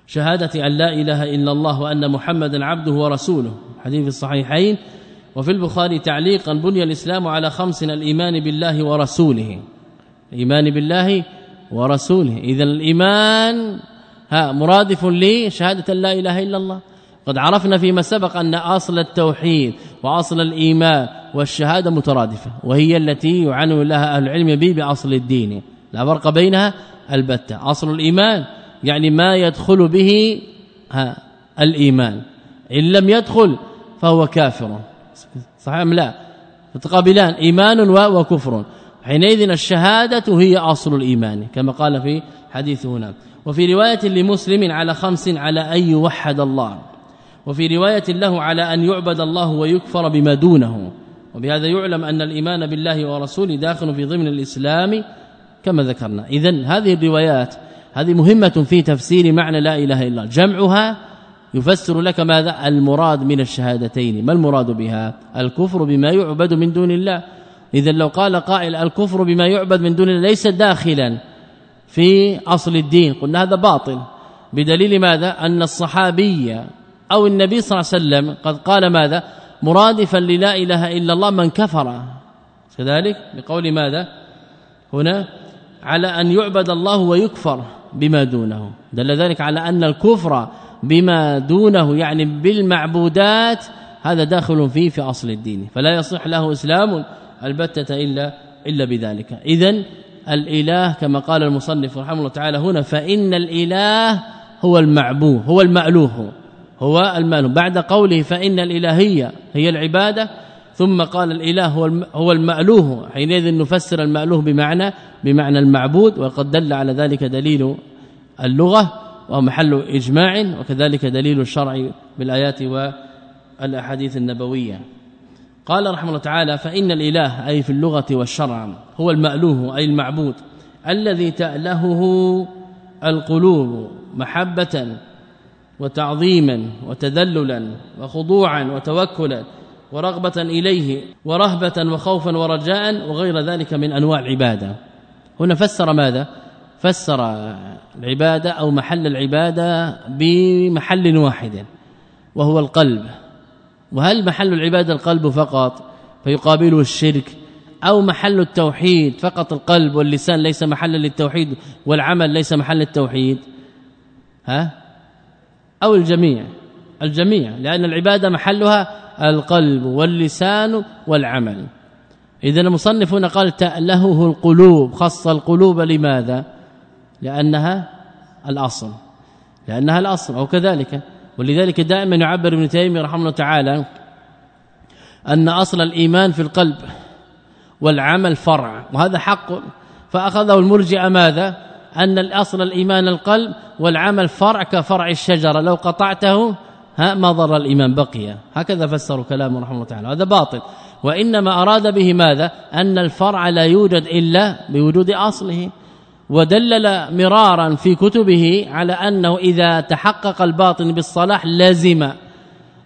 شهادة أن لا إله إلا الله وأن محمدا عبده ورسوله. حديث الصحيحين. وفي البخاري تعليقا بني الإسلام على خمس الإيمان بالله ورسوله. الإيمان بالله ورسوله. إذا الإيمان ها مرادف لشهادة لا إله إلا الله. قد عرفنا فيما سبق أن أصل التوحيد وأصل الإيمان والشهادة مترادفة وهي التي يعنون لها أهل العلم به بأصل الدين. لا فرق بينها؟ البتة. أصل الإيمان يعني ما يدخل به الإيمان. إن لم يدخل فهو كافر. صحيح أم لا؟ متقابلان. إيمان وكفر. حينئذ الشهادة هي أصل الإيمان كما قال في حديث هنا. وفي رواية لمسلم على خمس على أن يوحد الله. وفي رواية له على أن يعبد الله ويكفر بما دونه. وبهذا يعلم أن الإيمان بالله ورسوله داخل في ضمن الإسلام كما ذكرنا. اذا هذه الروايات هذه مهمة في تفسير معنى لا إله إلا الله. جمعها يفسر لك ماذا؟ المراد من الشهادتين. ما المراد بها؟ الكفر بما يعبد من دون الله. اذا لو قال قائل الكفر بما يعبد من دون الله ليس داخلا في أصل الدين. قلنا هذا باطل. بدليل ماذا؟ أن الصحابي أو النبي صلى الله عليه وسلم قد قال ماذا؟ مرادفا للا إله إلا الله من كفر. كذلك بقول ماذا؟ هنا على أن يعبد الله ويكفر بما دونه. دل ذلك على أن الكفر بما دونه يعني بالمعبودات هذا داخل فيه في أصل الدين. فلا يصح له إسلام البتة إلا إلا بذلك. اذا الإله كما قال المصنف رحمه الله تعالى هنا فإن الإله هو المعبود هو المألوه. هو المألوه بعد قوله فإن الإلهية هي العبادة ثم قال الإله هو هو المألوه. حينئذ نفسر المألوه بمعنى بمعنى المعبود وقد دل على ذلك دليل اللغة ومحل إجماع وكذلك دليل الشرع بالآيات والأحاديث النبوية. قال رحمه الله تعالى فإن الإله أي في اللغة والشرع هو المألوه أي المعبود الذي تألهه القلوب محبة وتعظيما وتذللا وخضوعا وتوكلا ورغبة إليه ورهبة وخوفا ورجاء وغير ذلك من أنواع العبادة. هنا فسر ماذا؟ فسر العبادة أو محل العبادة بمحل واحد وهو القلب. وهل محل العبادة القلب فقط فيقابله الشرك أو محل التوحيد فقط القلب واللسان ليس محلا للتوحيد والعمل ليس محل التوحيد ها؟ أو الجميع الجميع لأن العبادة محلها القلب واللسان والعمل. اذا المصنف هنا قال تألهه القلوب خص القلوب لماذا؟ لأنها الأصل لأنها الأصل أو كذلك. ولذلك دائما يعبر ابن تيمية رحمه الله تعالى أن أصل الإيمان في القلب والعمل فرع وهذا حق. فأخذه المرجئة ماذا؟ أن الأصل الإيمان القلب والعمل فرع كفرع الشجرة. لو قطعته ها ما ضر الإيمان بقي. هكذا فسروا كلامه رحمه الله تعالى. هذا باطل. وإنما أراد به ماذا؟ أن الفرع لا يوجد إلا بوجود أصله. ودلل مرارا في كتبه على أنه إذا تحقق الباطن بالصلاح لازم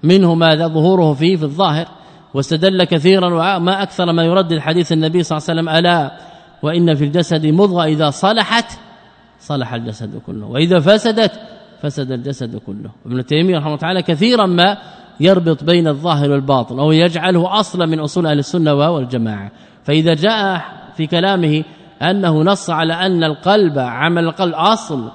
منه ماذا؟ ظهوره فيه في الظاهر. واستدل كثيرا وما أكثر ما يرد الحديث النبي صلى الله عليه وسلم ألا وإن في الجسد مضغة إذا صلحت صلح الجسد كله. وإذا فسدت فسد الجسد كله. ابن تيمية رحمه الله تعالى كثيرا ما يربط بين الظاهر والباطن أو يجعله أصلا من أصول أهل السنة والجماعة. فإذا جاء في كلامه أنه نص على أن القلب عمل القلب أصل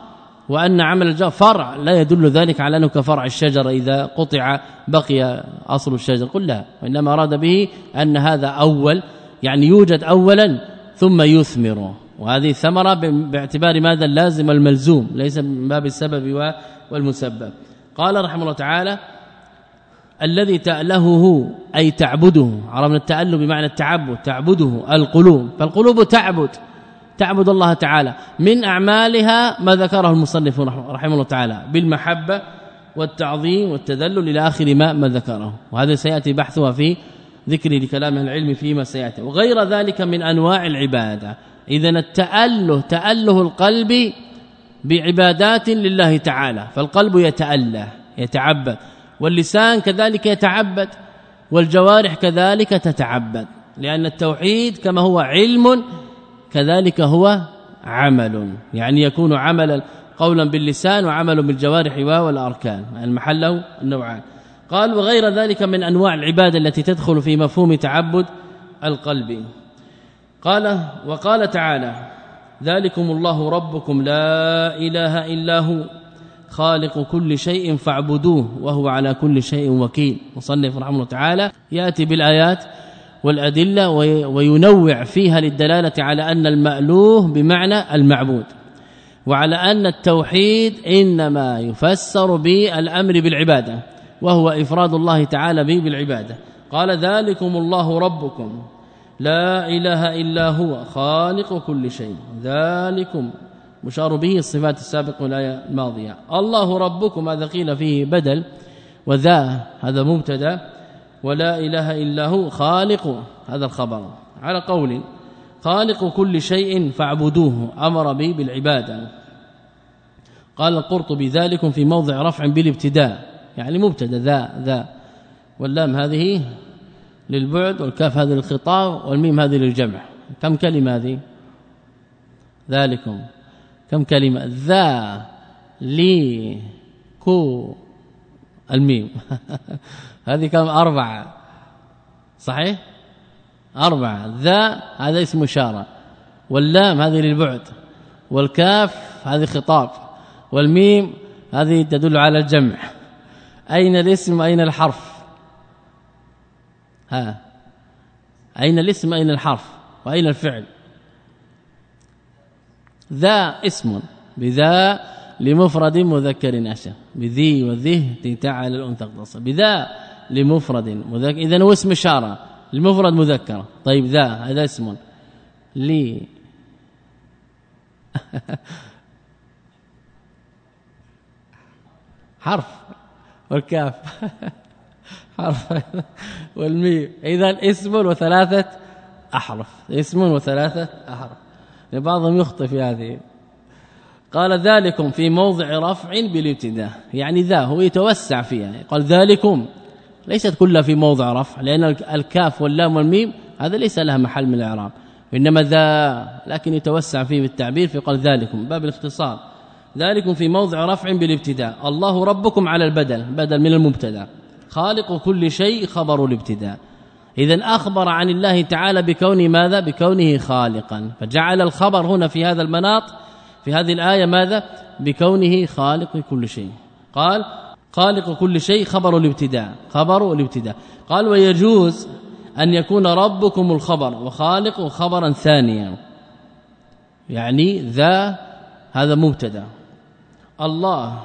وأن عمل الجو فرع لا يدل ذلك على أنه كفرع الشجرة إذا قطع بقي أصل الشجر. قل لا وإنما أراد به أن هذا أول يعني يوجد اولا ثم يثمر. وهذه الثمره باعتبار ماذا؟ اللازم الملزوم ليس من باب السبب والمسبب. قال رحمه الله تعالى الذي تألهه أي تعبده عرفنا التأله بمعنى التعبد تعبده القلوب. فالقلوب تعبد تعبد الله تعالى. من أعمالها ما ذكره المصنف رحمه الله تعالى بالمحبة والتعظيم والتذلل إلى آخر ما ما ذكره. وهذا سيأتي بحثها في ذكر لكلام العلم فيما سيأتي. وغير ذلك من أنواع العبادة. إذا التأله تأله القلب بعبادات لله تعالى فالقلب يتأله يتعبد واللسان كذلك يتعبد والجوارح كذلك تتعبد لأن التوحيد كما هو علم كذلك هو عمل يعني يكون عملا قولا باللسان وعمل بالجوارح والأركان المحل النوعان قال وغير ذلك من أنواع العبادة التي تدخل في مفهوم تعبد القلب. قال وقال تعالى ذلكم الله ربكم لا إله إلا هو خالق كل شيء فاعبدوه وهو على كل شيء وكيل. مصنف رحمه الله تعالى يأتي بالآيات والأدلة وينوع فيها للدلالة على أن المألوه بمعنى المعبود وعلى أن التوحيد إنما يفسر بالأمر بالعبادة وهو إفراد الله تعالى به بالعبادة. قال ذلكم الله ربكم. لا إله إلا هو خالق كل شيء. ذلكم مشار به الصفات السابقة والآية الماضية. الله ربكم هذا قيل فيه بدل وذا هذا مبتدا. ولا إله إلا هو خالق هذا الخبر. على قول خالق كل شيء فاعبدوه أمر به بالعبادة. قال القرطبي ذلك في موضع رفع بالابتداء يعني مبتدا ذا ذا. واللام هذه للبعد والكاف هذه للخطاب والميم هذه للجمع. كم كلمة هذه؟ ذلكم. كم كلمة؟ ذا لي كو الميم. هذه كم؟ أربعة. صحيح؟ أربعة. ذا هذا اسم إشارة. واللام هذه للبعد. والكاف هذه خطاب. والميم هذه تدل على الجمع. أين الاسم؟ واين الحرف؟ ها. أين الاسم؟ أين الحرف؟ وأين الفعل؟ ذا اسم بذا لمفرد مذكر أشر بذي وذه تعالى الأنثى اقتصر بذا لمفرد مذكر. إذا هو اسم إشارة. لمفرد مذكر. طيب ذا هذا اسم. لي حرف. والكاف. حرف والميم. اذا اسم وثلاثة أحرف. اسم وثلاثة أحرف. بعضهم يخطئ في هذه. قال ذلكم في موضع رفع بالابتداء. يعني ذا هو يتوسع فيها. قال ذلكم. ليست كلها في موضع رفع لأن الكاف واللام والميم هذا ليس لها محل من الإعراب. إنما ذا لكن يتوسع فيه بالتعبير في قال ذلكم. باب الاختصار. ذلك في موضع رفع بالابتداء. الله ربكم على البدل بدل من المبتدأ. خالق كل شيء خبر الابتداء. اذا أخبر عن الله تعالى بكونه ماذا؟ بكونه خالقا. فجعل الخبر هنا في هذا المناط في هذه الآية ماذا؟ بكونه خالق كل شيء. قال خالق كل شيء خبر الابتداء. خبر الابتداء. قال ويجوز أن يكون ربكم الخبر وخالق خبرا ثانيا. يعني ذا هذا مبتدا. الله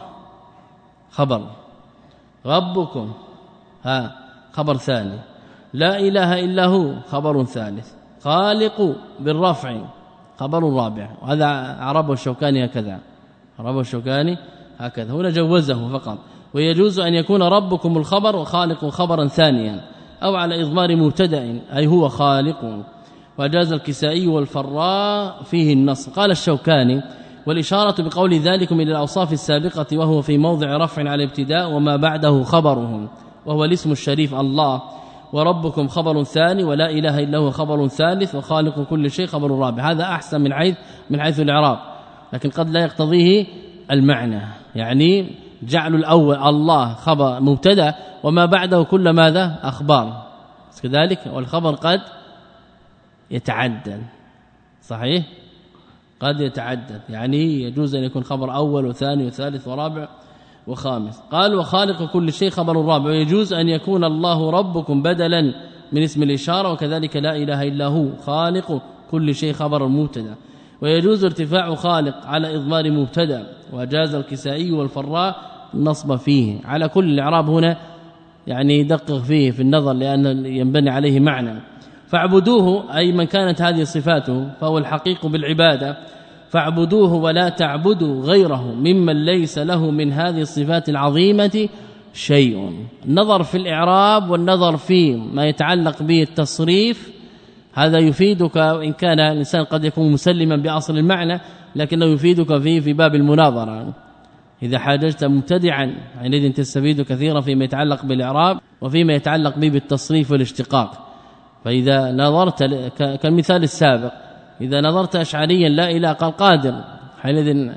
خبر. ربكم. ها خبر ثاني. لا إله إلا هو خبر ثالث. خالق بالرفع خبر رابع. وهذا عربه الشوكاني هكذا. عربه الشوكاني هكذا. هنا جوزه فقط. ويجوز أن يكون ربكم الخبر وخالق خبرا ثانيا أو على إضمار مبتدأ أي هو خالق. وجاز الكسائي والفراء فيه النص. قال الشوكاني والإشارة بقول ذلكم إلى الأوصاف السابقة وهو في موضع رفع على ابتداء وما بعده خبرهم وهو الاسم الشريف الله. وربكم خبر ثاني ولا إله إلا هو خبر ثالث وخالق كل شيء خبر رابع. هذا أحسن من حيث من حيث الإعراب. لكن قد لا يقتضيه المعنى. يعني جعل الأول الله خبر مبتدأ وما بعده كل ماذا؟ أخبار. كذلك والخبر قد يتعدل صحيح؟ قد يتعدد. يعني يجوز أن يكون خبر أول وثاني وثالث ورابع وخامس. قال وخالق كل شيء خبر رابع. ويجوز أن يكون الله ربكم بدلا من اسم الإشارة وكذلك لا إله إلا هو. خالق كل شيء خبر مبتدأ. ويجوز ارتفاع خالق على إضمار مبتدأ. وجاز الكسائي والفراء النصب فيه. على كل الإعراب هنا يعني يدقق فيه في النظر لأن ينبني عليه معنى. فاعبدوه أي من كانت هذه صفاته فهو الحقيق بالعبادة. فاعبدوه ولا تعبدوا غيره ممن ليس له من هذه الصفات العظيمة شيء. النظر في الإعراب والنظر في ما يتعلق به التصريف هذا يفيدك وان كان الإنسان قد يكون مسلما بأصل المعنى لكنه يفيدك فيه في باب المناظرة. إذا حاججت مبتدعا عندئذ تستفيد كثيرا فيما يتعلق بالإعراب وفيما يتعلق به بالتصريف والاشتقاق. فإذا نظرت كالمثال السابق إذا نظرت اشعريا لا اله قال قادر. حينئذ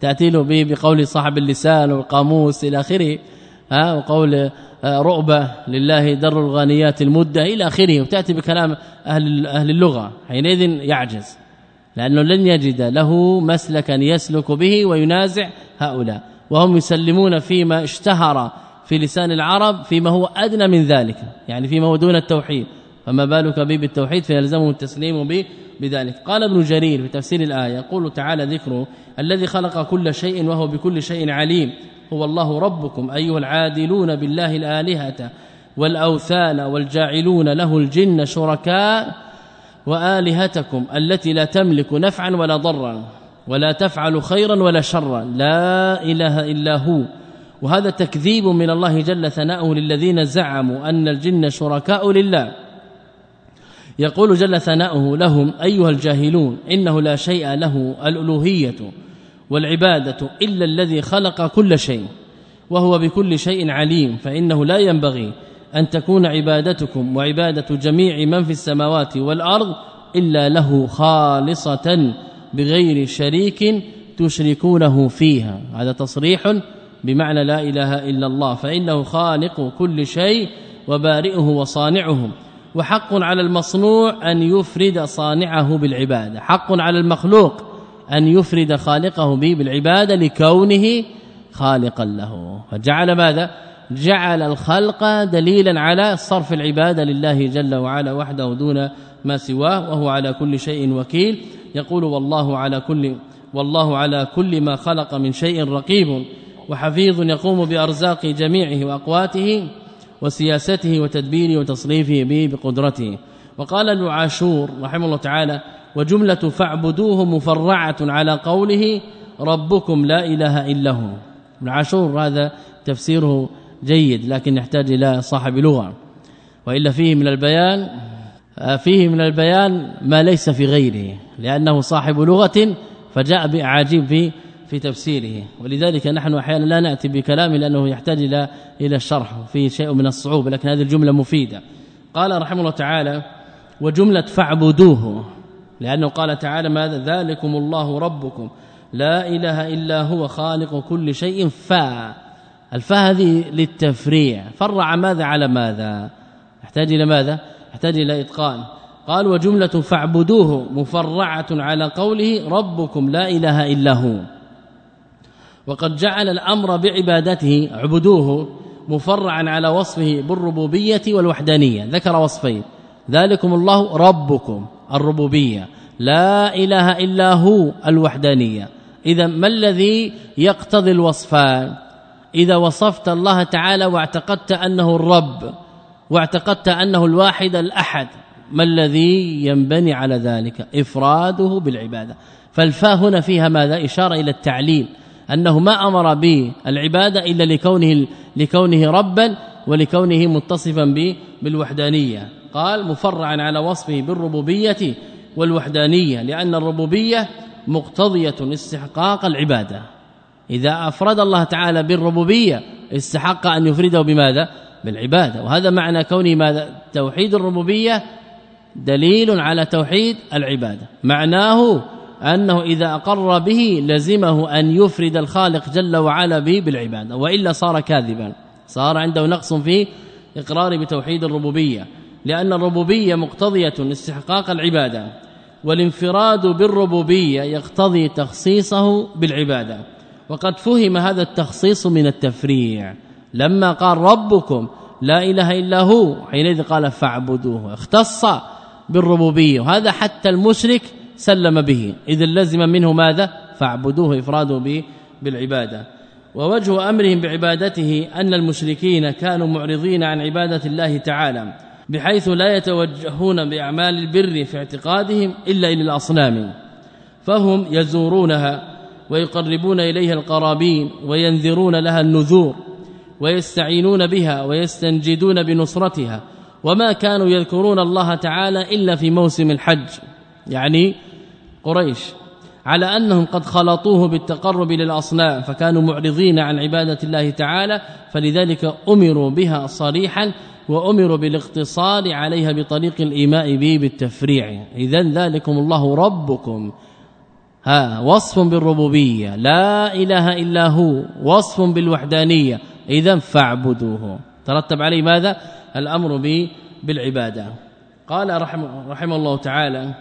تأتي له به بقول صاحب اللسان والقاموس إلى آخره ها وقول آه، رؤبة لله در الغانيات المدة إلى آخره وتأتي بكلام أهل أهل اللغة. حينئذ يعجز لأنه لن يجد له مسلكا يسلك به وينازع هؤلاء. وهم يسلمون فيما اشتهر في لسان العرب فيما هو أدنى من ذلك يعني فيما هو دون التوحيد. فما بالك به بالتوحيد فيلزمه التسليم به بذلك. قال ابن جرير في تفسير الآية يقول تعالى ذكره الذي خلق كل شيء وهو بكل شيء عليم هو الله ربكم أيها العادلون بالله الآلهة والأوثان والجاعلون له الجن شركاء وآلهتكم التي لا تملك نفعا ولا ضرا ولا تفعل خيرا ولا شرا. لا إله إلا هو. وهذا تكذيب من الله جل ثناؤه للذين زعموا أن الجن شركاء لله. يقول جل ثناؤه لهم أيها الجاهلون إنه لا شيء له الألوهية والعبادة إلا الذي خلق كل شيء وهو بكل شيء عليم فإنه لا ينبغي أن تكون عبادتكم وعبادة جميع من في السماوات والأرض إلا له خالصة بغير شريك تشركونه فيها. هذا تصريح بمعنى لا إله إلا الله فإنه خالق كل شيء وبارئه وصانعه. وحق على المصنوع أن يفرد صانعه بالعبادة. حق على المخلوق أن يفرد خالقه به بالعبادة لكونه خالقا له. فجعل ماذا؟ جعل الخلق دليلا على صرف العبادة لله جل وعلا وحده دون ما سواه وهو على كل شيء وكيل. يقول والله على كل والله على كل ما خلق من شيء رقيب. وحفيظ يقوم بأرزاق جميعه وأقواته. وسياسته وتدبيره وتصريفه به بقدرته. وقال ابن عاشور رحمه الله تعالى وجملة فاعبدوه مفرعة على قوله ربكم لا إله إلا هو ابن عاشور هذا تفسيره جيد لكن يحتاج إلى صاحب لغة. وإلا فيه من البيان فيه من البيان ما ليس في غيره لأنه صاحب لغة فجاء بأعاجيب في في تفسيره. ولذلك نحن أحيانا لا نأتي بكلام لأنه يحتاج إلى إلى الشرح في شيء من الصعوبه لكن هذه الجملة مفيدة. قال رحمه الله تعالى وجملة فاعبدوه لأنه قال تعالى ماذا؟ ذلكم الله ربكم. لا إله إلا هو خالق كل شيء فا الفاء هذه للتفريع. فرع ماذا على ماذا؟ يحتاج إلى ماذا؟ يحتاج إلى إتقان. قال وجملة فاعبدوه مفرعة على قوله ربكم لا إله إلا هو وقد جعل الأمر بعبادته عبدوه مفرعا على وصفه بالربوبية والوحدانية. ذكر وصفين. ذلكم الله ربكم الربوبية. لا إله إلا هو الوحدانية. اذا ما الذي يقتضي الوصفان؟ إذا وصفت الله تعالى واعتقدت أنه الرب واعتقدت أنه الواحد الأحد ما الذي ينبني على ذلك؟ إفراده بالعبادة. فالفاء هنا فيها ماذا؟ إشارة إلى التعليل. أنه ما أمر بالعباده إلا لكونه لكونه ربا ولكونه متصفا بالوحدانية. قال مفرعا على وصفه بالربوبية والوحدانية لأن الربوبية مقتضية استحقاق العبادة. إذا أفرد الله تعالى بالربوبية استحق أن يفرده بماذا؟ بالعبادة. وهذا معنى كونه ماذا؟ توحيد الربوبية دليل على توحيد العبادة. معناه أنه إذا أقر به لزمه أن يفرد الخالق جل وعلا به بالعبادة وإلا صار كاذبا. صار عنده نقص في إقرار بتوحيد الربوبية لأن الربوبية مقتضية استحقاق العبادة والانفراد بالربوبية يقتضي تخصيصه بالعبادة. وقد فهم هذا التخصيص من التفريع. لما قال ربكم لا إله إلا هو حينئذ قال فاعبدوه اختص بالربوبية. وهذا حتى المشرك سلم به. اذا لزم منه ماذا؟ فاعبدوه افراده به بالعبادة. ووجه أمرهم بعبادته أن المشركين كانوا معرضين عن عبادة الله تعالى بحيث لا يتوجهون بأعمال البر في اعتقادهم إلا إلى الأصنام. فهم يزورونها ويقربون إليها القرابين وينذرون لها النذور ويستعينون بها ويستنجدون بنصرتها. وما كانوا يذكرون الله تعالى إلا في موسم الحج. يعني قريش على أنهم قد خلطوه بالتقرب للاصنام فكانوا معرضين عن عبادة الله تعالى فلذلك أمروا بها صريحا وأمروا بالاقتصار عليها بطريق الإيماء به بالتفريع. اذا ذلكم الله ربكم. ها وصف بالربوبية. لا إله إلا هو وصف بالوحدانية. اذا فاعبدوه. ترتب عليه ماذا؟ الأمر به بالعبادة. قال رحمه, رحمه الله تعالى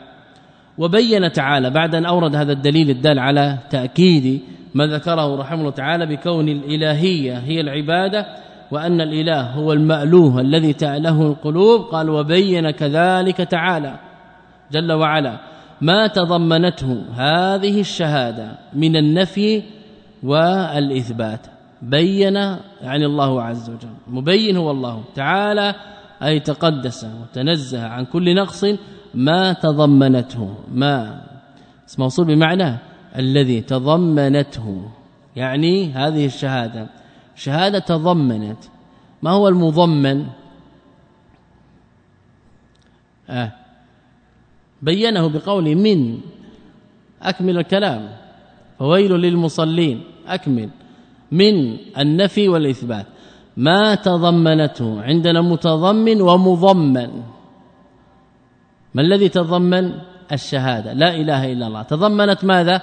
وبين تعالى. بعد أن أورد هذا الدليل الدال على تأكيد ما ذكره رحمه الله تعالى بكون الإلهية هي العبادة وأن الإله هو المألوه الذي تأله القلوب قال وبين كذلك تعالى جل وعلا ما تضمنته هذه الشهادة من النفي والإثبات بين يعني الله عز وجل. مبين هو الله تعالى أي تقدس وتنزه عن كل نقص ما تضمنته ما اسم موصول بمعنى الذي تضمنته. يعني هذه الشهادة شهادة تضمنت. ما هو المضمن؟ آه بينه بقول من أكمل الكلام. فويل للمصلين أكمل. من النفي والإثبات. ما تضمنته عندنا متضمن ومضمن. ما الذي تضمن الشهادة؟ لا إله إلا الله. تضمنت ماذا؟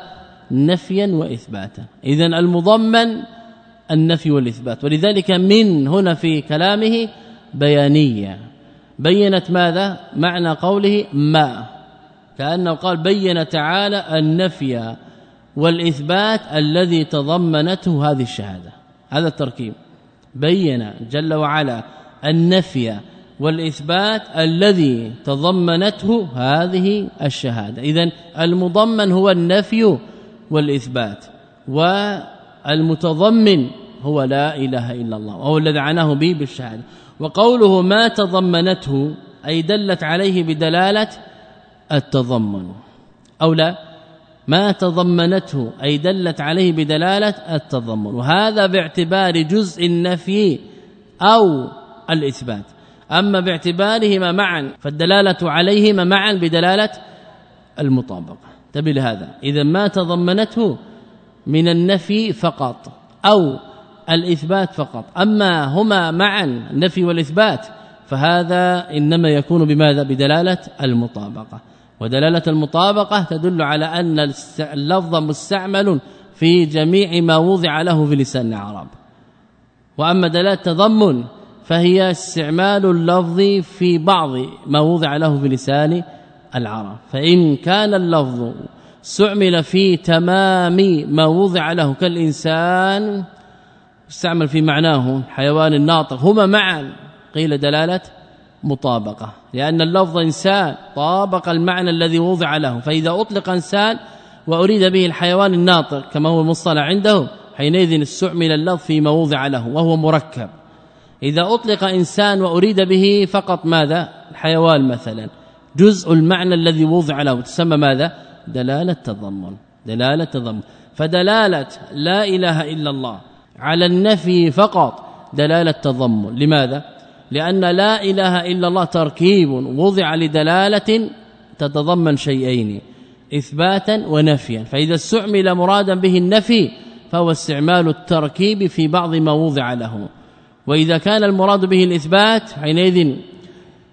نفيا وإثباتا. اذا المضمن النفي والإثبات. ولذلك من هنا في كلامه بيانية. بينت ماذا؟ معنى قوله ما. كأنه قال بين تعالى النفي والإثبات الذي تضمنته هذه الشهادة. هذا التركيب. بين جل وعلا النفي والإثبات الذي تضمنته هذه الشهادة. اذا المضمن هو النفي والإثبات والمتضمن هو لا إله إلا الله وهو الذي عناه به بالشهادة. وقوله ما تضمنته أي دلت عليه بدلالة التضمن أو لا ما تضمنته أي دلت عليه بدلالة التضمن. وهذا باعتبار جزء النفي أو الإثبات. أما باعتبارهما معا فالدلالة عليهما معا بدلالة المطابقة. تبي لهذا. إذا ما تضمنته من النفي فقط أو الإثبات فقط. أما هما معا النفي والإثبات فهذا إنما يكون بماذا؟ بدلالة المطابقة. ودلالة المطابقة تدل على أن اللفظ مستعمل في جميع ما وضع له في لسان العرب. وأما دلالة التضمن فهي استعمال اللفظ في بعض ما وضع له في لسان العرب. فإن كان اللفظ استعمل في تمام ما وضع له كالإنسان استعمل في معناه حيوان الناطق هما معا قيل دلالة مطابقة. لأن اللفظ إنسان طابق المعنى الذي وضع له. فإذا أطلق إنسان وأريد به الحيوان الناطق كما هو المصطلح عنده حينئذ استعمل اللفظ في موضع له وهو مركب. إذا أطلق إنسان وأريد به فقط ماذا؟ الحيوان مثلا. جزء المعنى الذي وضع له. تسمى ماذا؟ دلالة تضمن. دلالة تضمن. فدلالة لا إله إلا الله على النفي فقط دلالة تضمن. لماذا؟ لأن لا إله إلا الله تركيب وضع لدلالة تتضمن شيئين إثباتا ونفيا. فإذا استعمل مرادا به النفي فهو استعمال التركيب في بعض ما وضع له. وإذا كان المراد به الإثبات حينئذ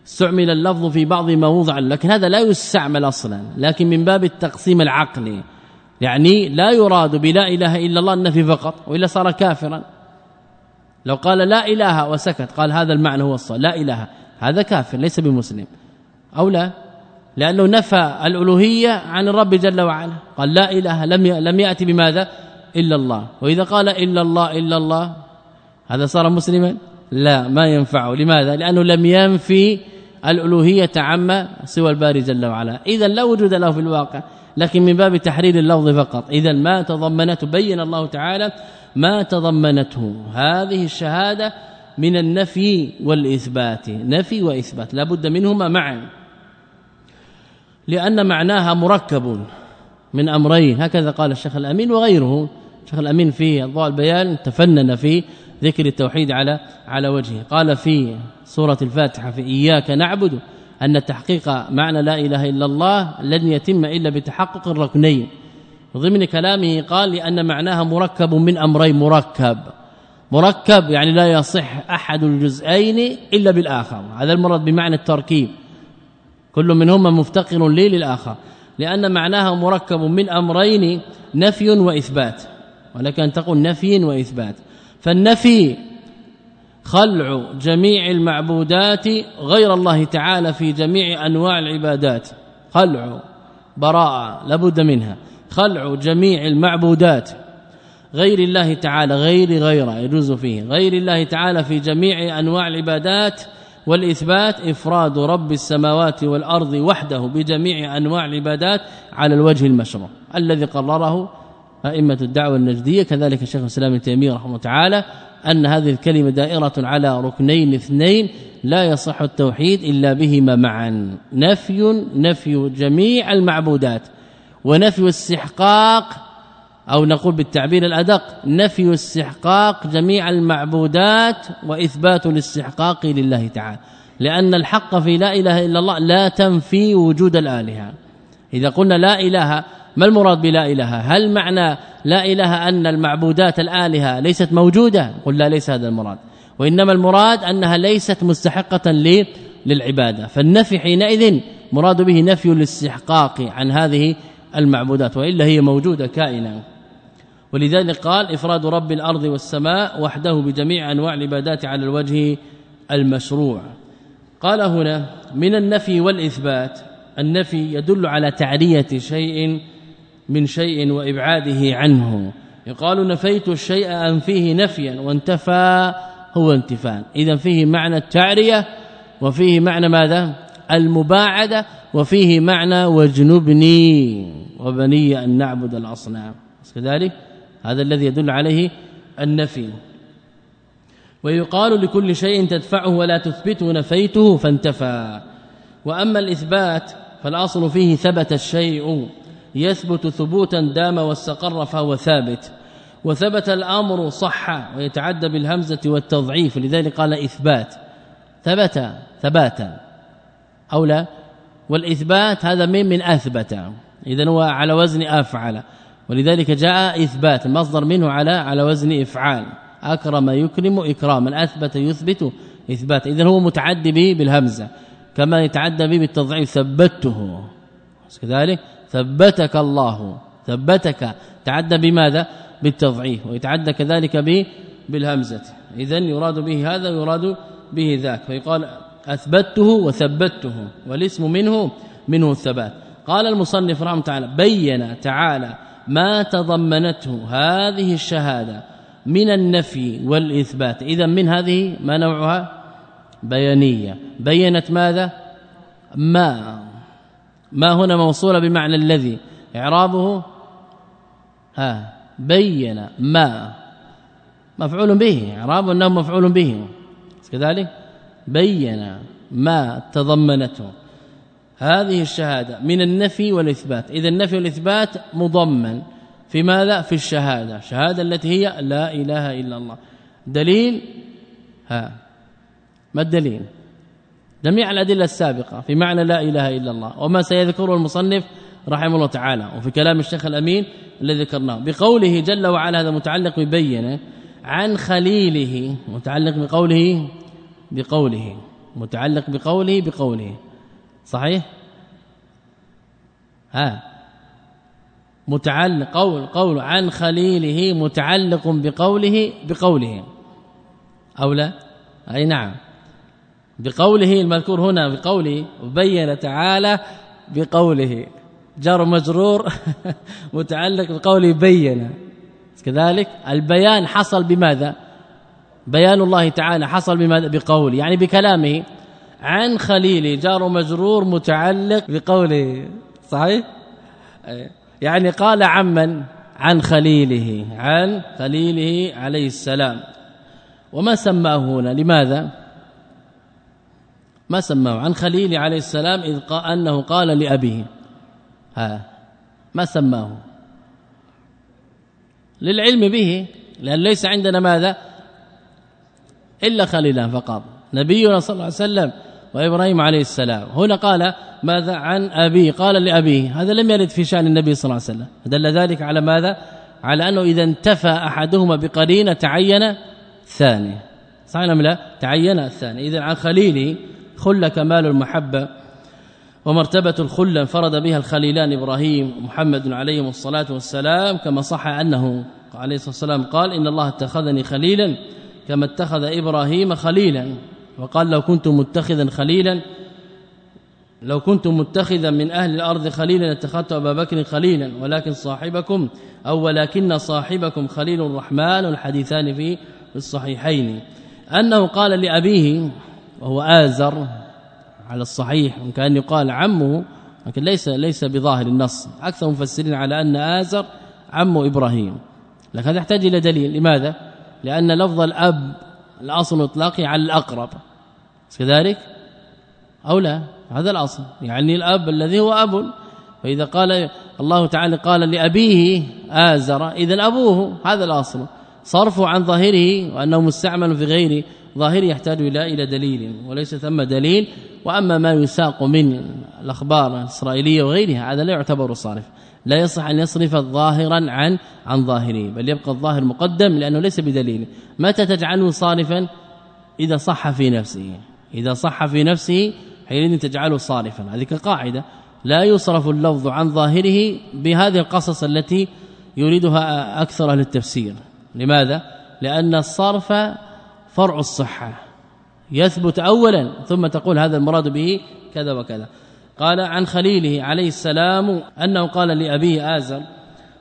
استعمل اللفظ في بعض ما وضع لكن هذا لا يستعمل أصلا لكن من باب التقسيم العقلي. يعني لا يراد بلا إله إلا الله النفي فقط وإلا صار كافرا. لو قال لا إله وسكت قال هذا المعنى هو الصلاة لا إله هذا كافر ليس بمسلم. أو لا لأنه نفى الألوهية عن الرب جل وعلا. قال لا إله لم لم يأتي بماذا؟ إلا الله. وإذا قال إلا الله إلا الله هذا صار مسلما؟ لا ما ينفعه. لماذا؟ لأنه لم ينفي الألوهية عما سوى الباري جل وعلا. اذا لا وجود له في الواقع لكن من باب تحرير اللفظ فقط. اذا ما تضمنته بين الله تعالى ما تضمنته. هذه الشهادة من النفي والإثبات. نفي وإثبات. لا بد منهما معا. لأن معناها مركب من أمرين. هكذا قال الشيخ الأمين وغيره. الشيخ الأمين في ضوء البيان تفنن في ذكر التوحيد على على وجهه. قال في سورة الفاتحة في إياك نعبد أن تحقيق معنى لا إله إلا الله لن يتم إلا بتحقق الركنين. ضمن كلامه قال لأن معناها مركب من أمرين مركب. مركب يعني لا يصح أحد الجزئين إلا بالآخر. هذا المراد بمعنى التركيب. كل منهما مفتقر لي للآخر. لأن معناها مركب من أمرين نفي وإثبات. ولكن أن تقول نفي وإثبات. فالنفي خلع جميع المعبودات غير الله تعالى في جميع أنواع العبادات. خلع براءة لابد منها. خلع جميع المعبودات غير الله تعالى غير غيره يجوز فيه. غير الله تعالى في جميع أنواع العبادات والإثبات إفراد رب السماوات والأرض وحده بجميع أنواع العبادات على الوجه المشروع الذي قرره أئمة الدعوة النجدية كذلك الشيخ الإسلام ابن تيمية رحمه الله تعالى أن هذه الكلمة دائرة على ركنين اثنين لا يصح التوحيد إلا بهما معا. نفي نفي جميع المعبودات ونفي الاستحقاق أو نقول بالتعبير الأدق نفي استحقاق جميع المعبودات وإثبات الاستحقاق لله تعالى. لأن الحق في لا إله إلا الله لا تنفي وجود الآلهة. إذا قلنا لا إله ما المراد بلا إله؟ هل معنى لا إله أن المعبودات الآلهة ليست موجودة؟ قل لا ليس هذا المراد. وإنما المراد أنها ليست مستحقة للعبادة. فالنفي حينئذ مراد به نفي الاستحقاق عن هذه المعبودات وإلا هي موجودة كائنا ولذلك قال إفراد رب الأرض والسماء وحده بجميع أنواع العبادات على الوجه المشروع. قال هنا من النفي والإثبات النفي يدل على تعرية شيء من شيء وإبعاده عنه. يقال نفيت الشيء ان فيه نفيا وانتفى هو انتفاء. إذا فيه معنى التعرية وفيه معنى ماذا؟ المباعدة وفيه معنى واجنبني وبني أن نعبد الأصنام. كذلك هذا الذي يدل عليه النفي. ويقال لكل شيء تدفعه ولا تثبته نفيته فانتفى. وأما الإثبات فالأصل فيه ثبت الشيء. يثبت ثبوتا دام واستقر فهو ثابت. وثبت الأمر صح ويتعدى بالهمزة والتضعيف لذلك قال إثبات. ثبت ثباتا. أو لا؟ والإثبات هذا من من أثبت. إذا هو على وزن أفعل. ولذلك جاء إثبات المصدر منه على على وزن إفعال. أكرم يكرم إكراما أثبت يثبت إثبات. إذا هو متعدي به بالهمزة كما يتعدى به بالتضعيف. ثبته. كذلك ثبتك الله ثبتك. تعدى بماذا؟ بالتضعيف ويتعدى كذلك به بالهمزة. اذا يراد به هذا ويراد به ذاك. فيقال أثبته وثبته والاسم منه منه الثبات. قال المصنف رحمه تعالى بين تعالى ما تضمنته هذه الشهادة من النفي والإثبات. اذا من هذه ما نوعها؟ بيانية. بينت ماذا؟ ما. ما هنا موصوله بمعنى الذي إعرابه ها بين ما مفعول به إعراب أنه مفعول به. كذلك؟ بين ما تضمنته. هذه الشهادة من النفي والإثبات. إذا النفي والإثبات مضمن. في ماذا؟ في الشهادة. الشهادة التي هي لا إله إلا الله. دليل؟ ها ما الدليل؟ جميع الأدلة السابقة في معنى لا إله إلا الله وما سيذكره المصنف رحمه الله تعالى وفي كلام الشيخ الأمين الذي ذكرناه. بقوله جل وعلا هذا متعلق ببينة عن خليله متعلق بقوله بقوله متعلق بقوله بقوله. صحيح؟ ها. متعلق قول قول عن خليله متعلق بقوله بقوله. أو لا؟ أي نعم. بقوله المذكور هنا بقوله بين تعالى بقوله. جار مجرور متعلق بقوله بين. كذلك البيان حصل بماذا؟ بيان الله تعالى حصل بماذا؟ بقول يعني بكلامه. عن خليل جار مجرور متعلق بقوله صحيح؟ يعني قال عمن عن خليله عن خليله عليه السلام. وما سماه هنا؟ لماذا؟ ما سماه؟ عن خليل عليه السلام إذ قال أنه قال لأبيه. ها ما سماه؟ للعلم به لأن ليس عندنا ماذا؟ إلا خليلا فقط. نبينا صلى الله عليه وسلم وإبراهيم عليه السلام. هنا قال ماذا؟ عن ابي قال لأبيه. هذا لم يرد في شأن النبي صلى الله عليه وسلم. دل ذلك على ماذا؟ على أنه إذا انتفى أحدهما بقرينة تعين الثاني. صحيح أم لا؟ تعين الثاني. إذا عن خليله خل كمال المحبة ومرتبة الخلة انفرد بها الخليلان إبراهيم ومحمد عليهم الصلاة والسلام كما صح أنه عليه الصلاة والسلام قال إن الله اتخذني خليلا كما اتخذ إبراهيم خليلا وقال لو كنت متخذا خليلا لو كنت متخذا من أهل الأرض خليلا اتخذت أبا بكر خليلا ولكن صاحبكم أو ولكن صاحبكم خليل الرحمن الحديثان في الصحيحين أنه قال لأبيه وهو آزر على الصحيح وكان يقال عمه لكن ليس ليس بظاهر النص. أكثر المفسرين على أن آزر عم إبراهيم. لكن هذا يحتاج إلى دليل. لماذا؟ لأن لفظ الأب الأصل إطلاقي على الأقرب. كذلك؟ أو لا؟ هذا الأصل. يعني الأب الذي هو أب. فإذا قال الله تعالى قال لأبيه آزر اذا أبوه هذا الأصل. صرفه عن ظاهره وأنه مستعمل في غير ظاهر يحتاج إلى إلى دليل وليس ثم دليل. وأما ما يساق من الأخبار الإسرائيلية وغيرها هذا لا يعتبر صارف. لا يصح أن يصرف ظاهرا عن عن ظاهره بل يبقى الظاهر مقدم لأنه ليس بدليل. متى تجعله صارفا؟ إذا صح في نفسه. إذا صح في نفسه حينئذ تجعله صارفا. هذه قاعدة لا يصرف اللفظ عن ظاهره بهذه القصص التي يريدها أكثر أهل التفسير. لماذا؟ لأن الصرف فرع الصحة. يثبت اولا ثم تقول هذا المراد به كذا وكذا. قال عن خليله عليه السلام أنه قال لأبيه آزر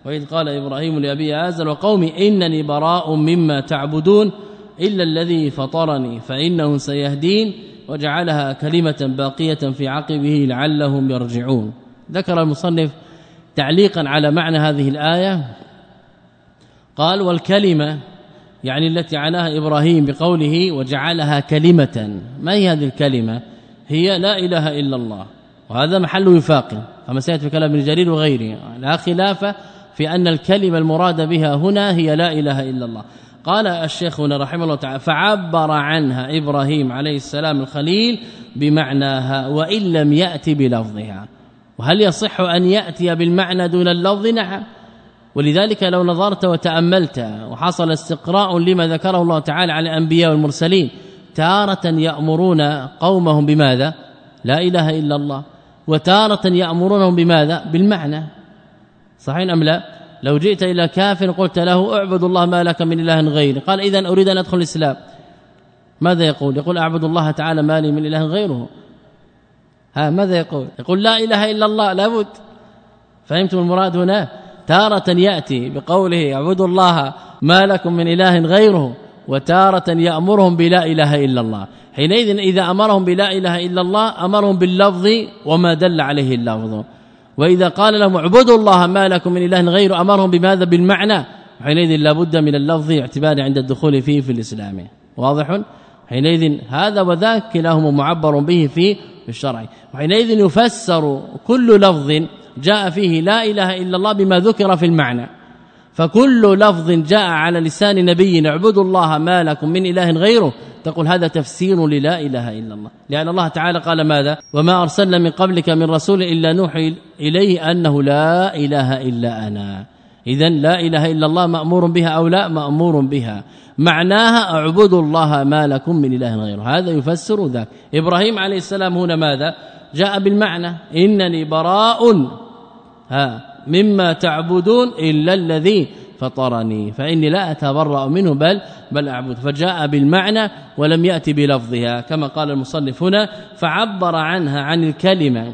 وإذ قال إبراهيم لأبيه آزر وقومي إنني براء مما تعبدون إلا الذي فطرني فإنه سيهدين وجعلها كلمة باقية في عقبه لعلهم يرجعون. ذكر المصنف تعليقا على معنى هذه الآية قال والكلمة يعني التي عناها إبراهيم بقوله وجعلها كلمة. ما هي هذه الكلمة؟ هي لا إله إلا الله. وهذا محل وفاق. كما سيأتي في كلام ابن جرير وغيره. لا خلاف في أن الكلمة المراد بها هنا هي لا إله إلا الله. قال الشيخ هنا رحمه الله تعالى فعبر عنها إبراهيم عليه السلام الخليل بمعناها وإن لم يأتي بلفظها. وهل يصح أن يأتي بالمعنى دون اللفظ؟ نعم. ولذلك لو نظرت وتأملت وحصل استقراء لما ذكره الله تعالى على الأنبياء والمرسلين تارة يأمرون قومهم بماذا؟ لا إله إلا الله. وتارة يأمرونهم بماذا؟ بالمعنى. صحيح أم لا؟ لو جئت إلى كافر قلت له اعبد الله ما لك من إله غيره قال اذا أريد أن أدخل الإسلام. ماذا يقول؟ يقول اعبد الله تعالى ما لي من إله غيره. ها ماذا يقول؟ يقول لا إله إلا الله لابد. فهمتم المراد هنا؟ تارة يأتي بقوله اعبدوا الله ما لكم من إله غيره وتارة يأمرهم بلا إله إلا الله. حينئذ إذا أمرهم بلا إله إلا الله أمرهم باللفظ وما دل عليه اللفظ. وإذا قال لهم اعبدوا الله ما لكم من إله غيره أمرهم بماذا؟ بالمعنى. حينئذ لابد من اللفظ اعتبار عند الدخول فيه في الإسلام. واضح؟ حينئذ هذا وذاك كلاهما معبر به في الشرع. وحينئذ يفسر كل لفظ جاء فيه لا إله إلا الله بما ذكر في المعنى. فكل لفظ جاء على لسان نبي اعبدوا الله ما لكم من إله غيره. تقول هذا تفسير للا إله إلا الله. لأن الله تعالى قال ماذا؟ وما أرسلنا من قبلك من رسول إلا نوحي إليه أنه لا إله إلا أنا. اذا لا إله إلا الله مأمور بها أو لا مأمور بها. معناها اعبدوا الله ما لكم من إله غيره. هذا يفسر ذاك. إبراهيم عليه السلام هنا ماذا؟ جاء بالمعنى. إنني براء ها مما تعبدون إلا الذي فطرني. فإني لا أتبرأ منه بل بل أعبد. فجاء بالمعنى ولم يأتي بلفظها كما قال المصنف هنا فعبر عنها عن الكلمة.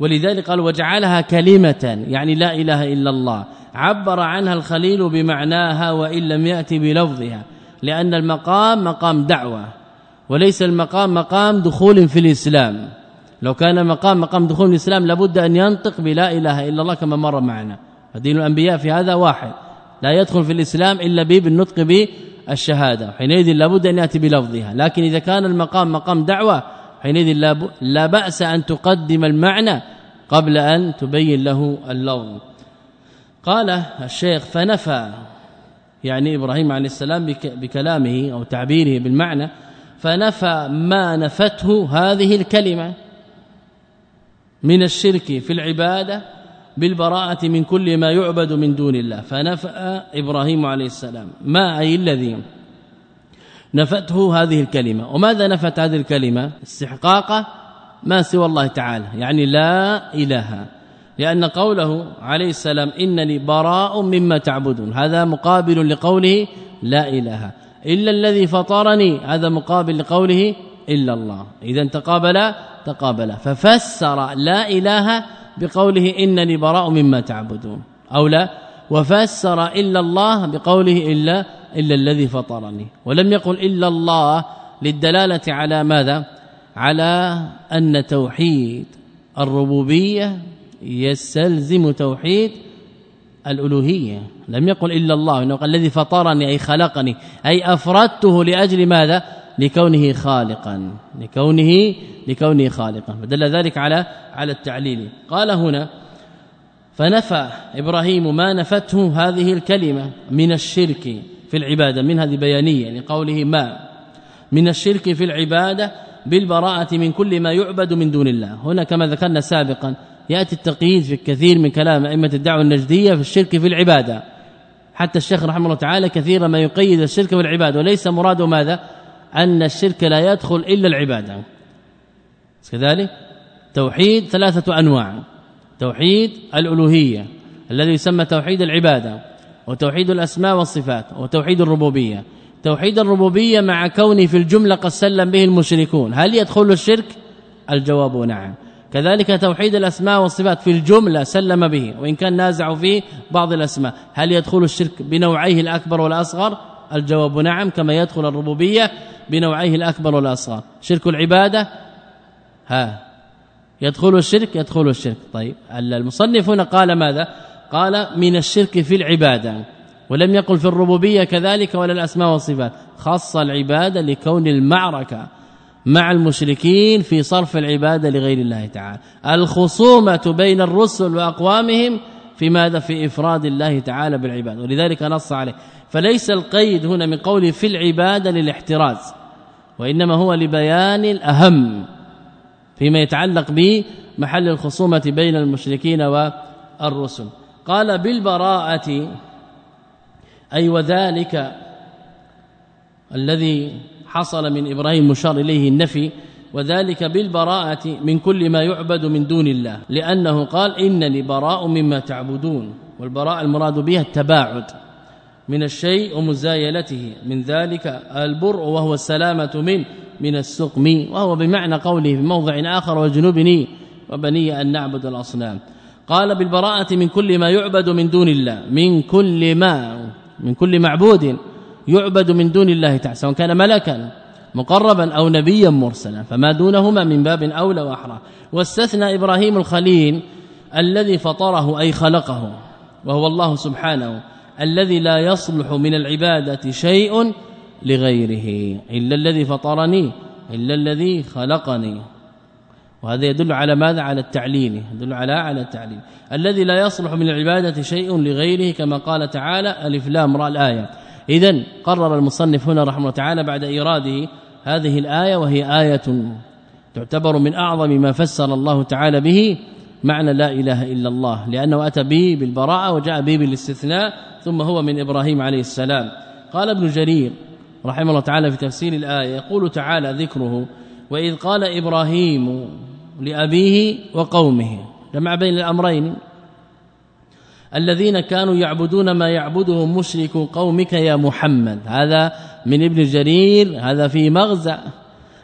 ولذلك قال وجعلها كلمة يعني لا إله إلا الله. عبر عنها الخليل بمعناها وإن لم يأتي بلفظها لأن المقام مقام دعوة وليس المقام مقام دخول في الإسلام. لو كان مقام مقام دخول الإسلام لابد أن ينطق بلا إله إلا الله كما مر معنا. فدين الأنبياء في هذا واحد. لا يدخل في الإسلام إلا بالنطق بالشهادة. حينئذ لابد أن يأتي بلفظها. لكن إذا كان المقام مقام دعوة حينئذ لا بأس أن تقدم المعنى قبل أن تبين له اللفظ. قال الشيخ فنفى يعني إبراهيم عليه السلام بكلامه أو تعبيره بالمعنى فنفى ما نفته هذه الكلمة. من الشرك في العبادة بالبراءة من كل ما يعبد من دون الله. فنفى إبراهيم عليه السلام. ما أي الذي نفته هذه الكلمة؟ وماذا نفت هذه الكلمة؟ استحقاق ما سوى الله تعالى. يعني لا إله. لأن قوله عليه السلام إنني براء مما تعبدون. هذا مقابل لقوله لا إله. إلا الذي فطرني. هذا مقابل لقوله إلا الله. إذا تقابلا تقابلا ففسر لا إله بقوله إنني براء مما تعبدون. أو لا وفسر إلا الله بقوله إلا إلا الذي فطرني. ولم يقل إلا الله للدلالة على ماذا؟ على أن توحيد الربوبية يستلزم توحيد الألوهية. لم يقل إلا الله إنه قال الذي فطرني أي خلقني أي أفردته لأجل ماذا؟ لكونه خالقا لكونه لكونه خالقا. فدل ذلك على على التعليل. قال هنا فنفى إبراهيم ما نفته هذه الكلمة من الشرك في العبادة من هذه بيانية لقوله ما. من الشرك في العبادة بالبراءة من كل ما يعبد من دون الله. هنا كما ذكرنا سابقا يأتي التقييد في كثير من كلام أئمة الدعوة النجدية في الشرك في العبادة. حتى الشيخ رحمه الله تعالى كثيرا ما يقيد الشرك بالعباده وليس مراده ماذا؟ أن الشرك لا يدخل إلا العبادة. كذلك توحيد ثلاثة أنواع. توحيد الألوهية الذي يسمى توحيد العبادة وتوحيد الأسماء والصفات وتوحيد الربوبية. توحيد الربوبية مع كونه في الجملة قد سلم به المشركون. هل يدخل الشرك؟ الجواب نعم. كذلك توحيد الأسماء والصفات في الجملة سلم به وإن كان نازع فيه بعض الأسماء. هل يدخل الشرك بنوعيه الأكبر والأصغر؟ الجواب نعم. كما يدخل الربوبية بنوعيه الأكبر والأصغر. شرك العبادة؟ ها. يدخل الشرك يدخل الشرك. طيب. المصنف هنا قال ماذا؟ قال من الشرك في العبادة. ولم يقل في الربوبية كذلك ولا الأسماء والصفات. خص العبادة لكون المعركة مع المشركين في صرف العبادة لغير الله تعالى. الخصومة بين الرسل وأقوامهم في ماذا؟ في إفراد الله تعالى بالعباد ولذلك نص عليه. فليس القيد هنا من قوله في العباده للاحتراز وإنما هو لبيان الأهم فيما يتعلق بمحل الخصومة بين المشركين والرسل. قال بالبراءة أي وذلك الذي حصل من إبراهيم مشار إليه النفي وذلك بالبراءة من كل ما يعبد من دون الله لأنه قال إنني براء مما تعبدون. والبراء المراد بها التباعد من الشيء ومزايلته. من ذلك البر وهو السلامة من من السقم. وهو بمعنى قوله في موضع آخر وجنوبني وبني أن نعبد الأصنام. قال بالبراءة من كل ما يعبد من دون الله. من كل ما من كل معبود يعبد من دون الله تعالى سواء كان ملكا مقربا أو نبيا مرسلا فما دونهما من باب أولى وأحرى. واستثنى إبراهيم الخليل الذي فطره أي خلقه وهو الله سبحانه الذي لا يصلح من العبادة شيء لغيره إلا الذي فطرني إلا الذي خلقني. وهذا يدل على ماذا؟ على التعليل يدل على على التعليل. الذي لا يصلح من العبادة شيء لغيره كما قال تعالى ألف لام الآية. اذا قرر المصنف هنا رحمه الله تعالى بعد إيراده هذه الآية وهي آية تعتبر من أعظم ما فسر الله تعالى به معنى لا إله إلا الله لأنه أتى به بالبراءة وجاء به بالاستثناء ثم هو من إبراهيم عليه السلام. قال ابن جرير رحمه الله تعالى في تفسير الآية يقول تعالى ذكره وإذ قال إبراهيم لأبيه وقومه جمع بين الأمرين الذين كانوا يعبدون ما يعبده مشرك قومك يا محمد هذا من ابن جرير هذا في مغزى.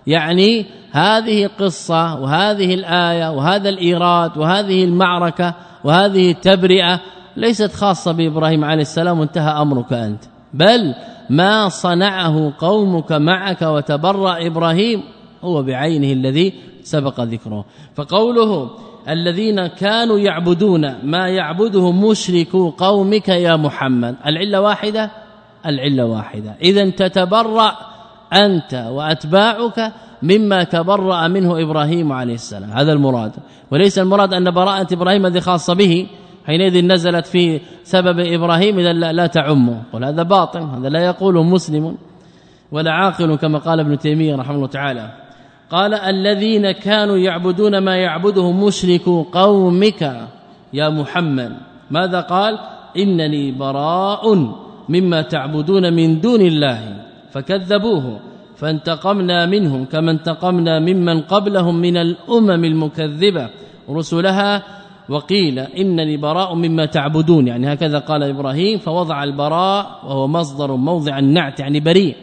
يعني هذه قصة وهذه الآية وهذا الإيراد وهذه المعركة وهذه التبرئة ليست خاصة بإبراهيم عليه السلام وانتهى أمرك أنت. بل ما صنعه قومك معك وتبرأ إبراهيم هو بعينه الذي سبق ذكره. فقوله الذين كانوا يعبدون ما يعبده مشرك قومك يا محمد العلة واحدة؟ العلة واحدة. اذا تتبرأ أنت وأتباعك مما تبرأ منه إبراهيم عليه السلام. هذا المراد. وليس المراد أن براءة إبراهيم هذه خاصة به. حينئذ نزلت في سبب إبراهيم اذا لا, لا تعمه قل هذا باطل هذا لا يقوله مسلم. ولا عاقل كما قال ابن تيمية رحمه الله تعالى قال الذين كانوا يعبدون ما يعبده مشرك قومك يا محمد. ماذا قال؟ إنني براء مما تعبدون من دون الله فكذبوه فانتقمنا منهم كما انتقمنا ممن قبلهم من الأمم المكذبة رسلها وقيل إنني براء مما تعبدون يعني هكذا قال إبراهيم فوضع البراء وهو مصدر موضع النعت يعني بريء.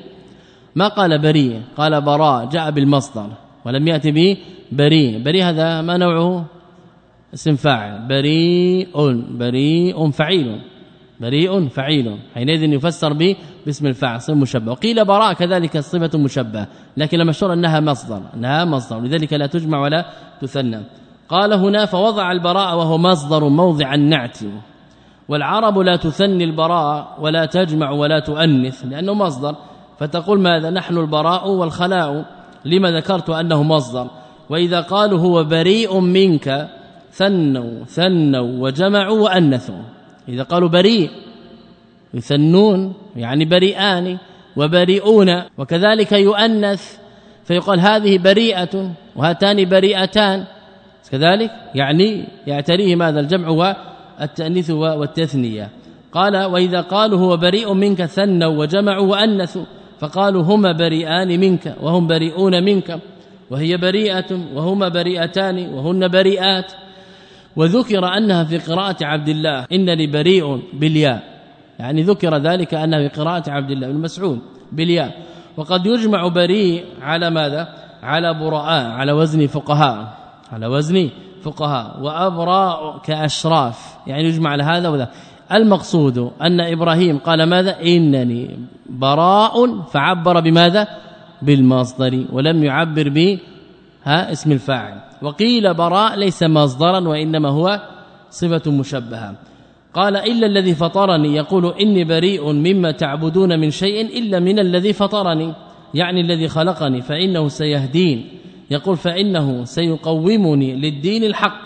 ما قال بريء؟ قال براء جاء بالمصدر ولم يأتي به بريء. بريء هذا ما نوعه؟ اسم فاعل بريء بريء فعيل. بريء فعيل. حينئذ يفسر به باسم الفاعل صفة مشبه وقيل براء كذلك صفة مشبه لكن المشهور أنها مصدر أنها مصدر. لذلك لا تجمع ولا تثنى. قال هنا فوضع البراء وهو مصدر موضع النعت. والعرب لا تثني البراء ولا تجمع ولا تؤنث لأنه مصدر. فتقول ماذا؟ نحن البراء والخلاء. لما ذكرت أنه مصدر؟ وإذا قالوا هو بريء منك ثنوا ثنوا وجمعوا وأنثوا. إذا قالوا بريء يثنون يعني بريئان وبريئون وكذلك يؤنث فيقال هذه بريئة وهاتان بريئتان. كذلك يعني يعتريه ماذا؟ الجمع والتأنيث والتثنية. قال وإذا قالوا هو بريء منك ثنوا وجمعوا وأنثوا فقالوا هما بريئان منك وهم بريئون منك وهي بريئة وهما بريئتان وهن بريئات. وذكر أنها في قراءة عبد الله انني بريء بالياء. يعني ذكر ذلك أنها في قراءة عبد الله بن مسعود بالياء. وقد يجمع بريء على ماذا؟ على براء على وزن فقهاء. على وزن فقهاء. وأبراء كأشراف. يعني يجمع على هذا وذا. المقصود أن إبراهيم قال ماذا؟ إنني براء فعبر بماذا؟ بالمصدر ولم يعبر به ها اسم الفاعل. وقيل براء ليس مصدرا وإنما هو صفة مشبهة. قال إلا الذي فطرني. يقول إني بريء مما تعبدون من شيء إلا من الذي فطرني. يعني الذي خلقني فإنه سيهدين. يقول فإنه سيقومني للدين الحق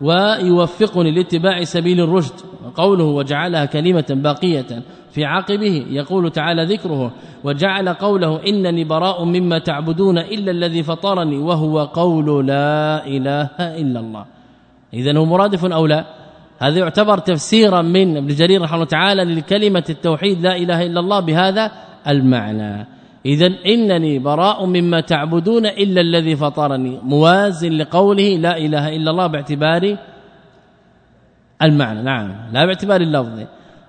ويوفقني لاتباع سبيل الرشد. قوله وجعلها كلمة باقية في عقبه يقول تعالى ذكره وجعل قوله إنني براء مما تعبدون إلا الذي فطرني وهو قول لا إله إلا الله. إذا هو مرادف أو لا؟ هذا يعتبر تفسيرا من ابن جرير رحمه الله تعالى لكلمة التوحيد لا إله إلا الله بهذا المعنى. اذا إنني براء مما تعبدون إلا الذي فطرني. موازن لقوله لا إله إلا الله باعتبار المعنى نعم. لا باعتبار اللفظ.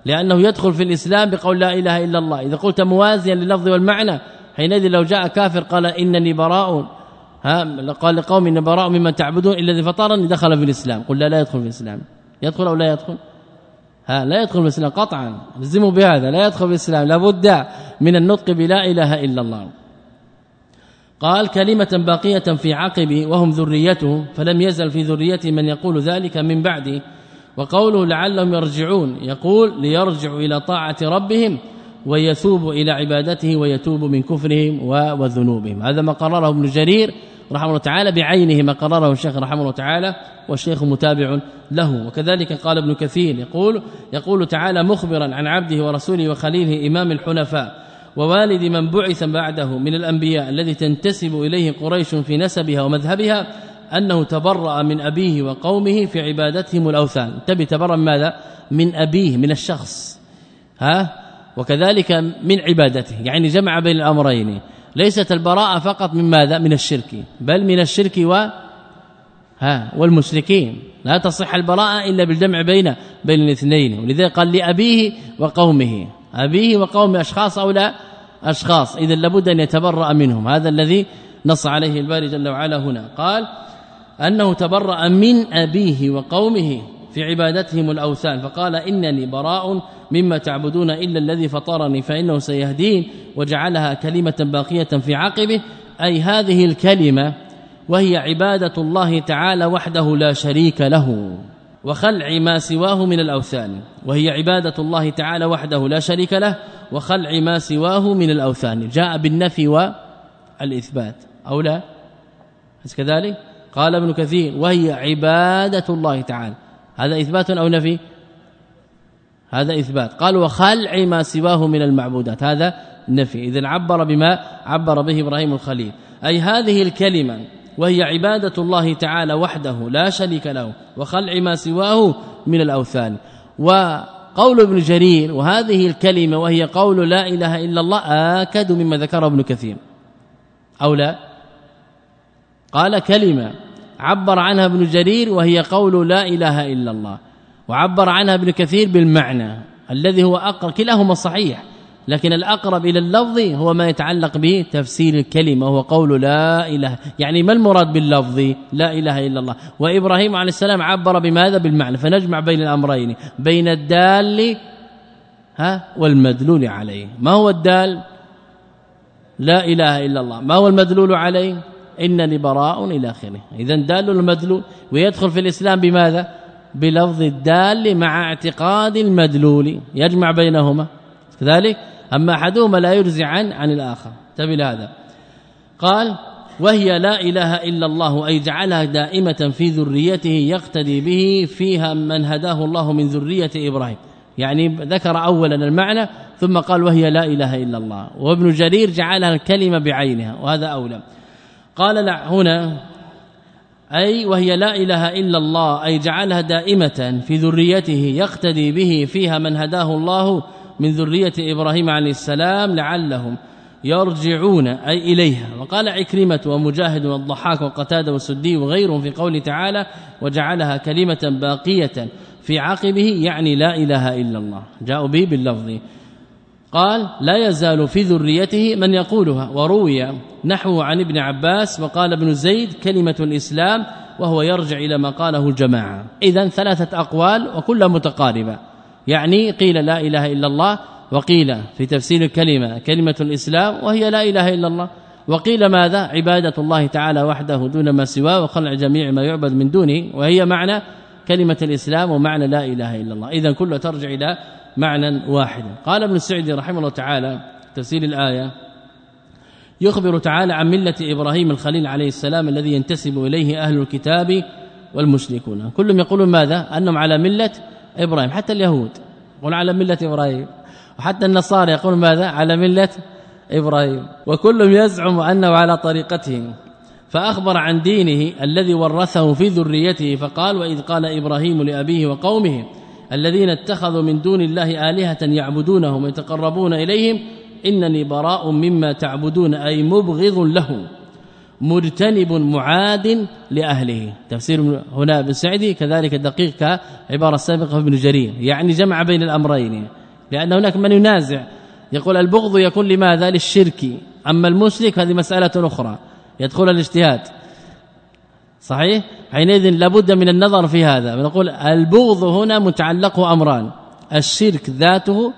لأنه يدخل في الإسلام بقول لا إله إلا الله. إذا قلت موازيا لللفظ والمعنى حينئذ لو جاء كافر قال إنني براء ها قال لقوم إن براء مما تعبدون إلا الذي فطرني دخل في الإسلام. قل لا لا يدخل في الإسلام. يدخل أو لا يدخل؟ ها لا يدخل في الإسلام قطعا. لزموا بهذا. لا يدخل في الإسلام. لابد من النطق بلا إله إلا الله. قال كلمة باقية في عقبه وهم ذريته فلم يزل في ذريته من يقول ذلك من بعده وقوله لعلهم يرجعون يقول ليرجعوا إلى طاعة ربهم ويثوبوا إلى عبادته ويتوبوا من كفرهم وذنوبهم. هذا ما قرره ابن جرير رحمه الله تعالى بعينه ما قرره الشيخ رحمه الله تعالى والشيخ متابع له. وكذلك قال ابن كثير يقول يقول تعالى مخبرا عن عبده ورسوله وخليله إمام الحنفاء ووالد من بعث بعده من الأنبياء الذي تنتسب إليه قريش في نسبها ومذهبها أنه تبرأ من أبيه وقومه في عبادتهم الأوثان. تبي تبرأ من ماذا؟ من أبيه من الشخص. ها؟ وكذلك من عبادته. يعني جمع بين الأمرين. ليست البراءة فقط من ماذا؟ من الشرك بل من الشرك و ها والمشركين. لا تصح البراءة إلا بالجمع بين بين الاثنين. ولذلك قال لأبيه وقومه. أبيه وقوم أشخاص أو لا؟ أشخاص. اذا لابد أن يتبرأ منهم. هذا الذي نص عليه الباري جل وعلا هنا. قال أنه تبرأ من أبيه وقومه في عبادتهم الأوثان فقال إنني براء مما تعبدون إلا الذي فطرني فإنه سيهدين وجعلها كلمة باقية في عقبه. أي هذه الكلمة وهي عبادة الله تعالى وحده لا شريك له وخلع ما سواه من الأوثان وهي عبادة الله تعالى وحده لا شريك له وخلع ما سواه من الأوثان جاء بالنفي والإثبات أو لا؟ كذلك؟ قال ابن كثير وهي عبادة الله تعالى. هذا إثبات أو نفي؟ هذا إثبات. قال وخلع ما سواه من المعبودات. هذا نفي. اذا عبر بما عبر به إبراهيم الخليل. أي هذه الكلمة وهي عبادة الله تعالى وحده لا شريك له وخلع ما سواه من الأوثان. قول ابن جرير وهذه الكلمة وهي قول لا إله إلا الله آكد مما ذكره ابن كثير. أو لا؟ قال كلمة عبر عنها ابن جرير وهي قول لا إله إلا الله وعبر عنها ابن كثير بالمعنى الذي هو أقرب كلاهما صحيح لكن الأقرب إلى اللفظ هو ما يتعلق به تفسير الكلمة وهو قول لا إله يعني ما المراد باللفظ لا إله إلا الله؟ وإبراهيم عليه السلام عبر بماذا؟ بالمعنى فنجمع بين الأمرين بين الدال ها والمدلول عليه ما هو الدال؟ لا إله إلا الله ما هو المدلول عليه؟ إنني براء إلى آخره. إذا دال المدلول ويدخل في الإسلام بماذا؟ بلفظ الدال مع اعتقاد المدلول. يجمع بينهما. كذلك أما أحدهما لا يرزع عن عن الآخر. تبي هذا قال وهي لا إله إلا الله أي جعلها دائمة في ذريته يقتدي به فيها من هداه الله من ذرية إبراهيم. يعني ذكر اولا المعنى ثم قال وهي لا إله إلا الله. وابن جرير جعلها الكلمة بعينها وهذا أولى. قال لا هنا. أي وهي لا إله إلا الله أي جعلها دائمة في ذريته يقتدي به فيها من هداه الله من ذرية إبراهيم عليه السلام لعلهم يرجعون أي إليها. وقال عكرمة ومجاهد والضحاك وقتادة والسدي وغيرهم في قوله تعالى وجعلها كلمة باقية في عقبه يعني لا إله إلا الله. جاءوا به باللفظ. قال لا يزال في ذريته من يقولها وروي نحو عن ابن عباس وقال ابن زيد كلمة الإسلام وهو يرجع إلى ما قاله الجماعة. إذا ثلاثة أقوال وكلها متقاربة. يعني قيل لا إله إلا الله وقيل في تفسير الكلمة كلمة الإسلام وهي لا إله إلا الله. وقيل ماذا؟ عبادة الله تعالى وحده دون ما سواه وخلع جميع ما يعبد من دونه وهي معنى كلمة الإسلام ومعنى لا إله إلا الله. إذا كله ترجع إلى معنى واحد. قال ابن السعدي رحمه الله تعالى تفسير الآية يخبر تعالى عن ملة إبراهيم الخليل عليه السلام الذي ينتسب إليه أهل الكتاب والمشركون. كلهم يقولون ماذا؟ أنهم على ملة إبراهيم حتى اليهود يقول على ملة إبراهيم وحتى النصارى يقول ماذا؟ على ملة إبراهيم. وكلهم يزعم أنه على طريقته فأخبر عن دينه الذي ورثه في ذريته فقال وإذ قال إبراهيم لأبيه وقومه الذين اتخذوا من دون الله آلهة يعبدونهم ويتقربون إليهم إنني براء مما تعبدون أي مبغض لهم مجتنب معاد لأهله. تفسير هنا ابن سعدي كذلك دقيق كعبارة سابقة ابن جرير يعني جمع بين الأمرين لأن هناك من ينازع يقول البغض يكون لماذا؟ للشرك. أما المشرك هذه مسألة أخرى يدخل الاجتهاد. صحيح؟ حينئذ لابد من النظر في هذا. نقول البغض هنا متعلق أمران. الشرك ذاته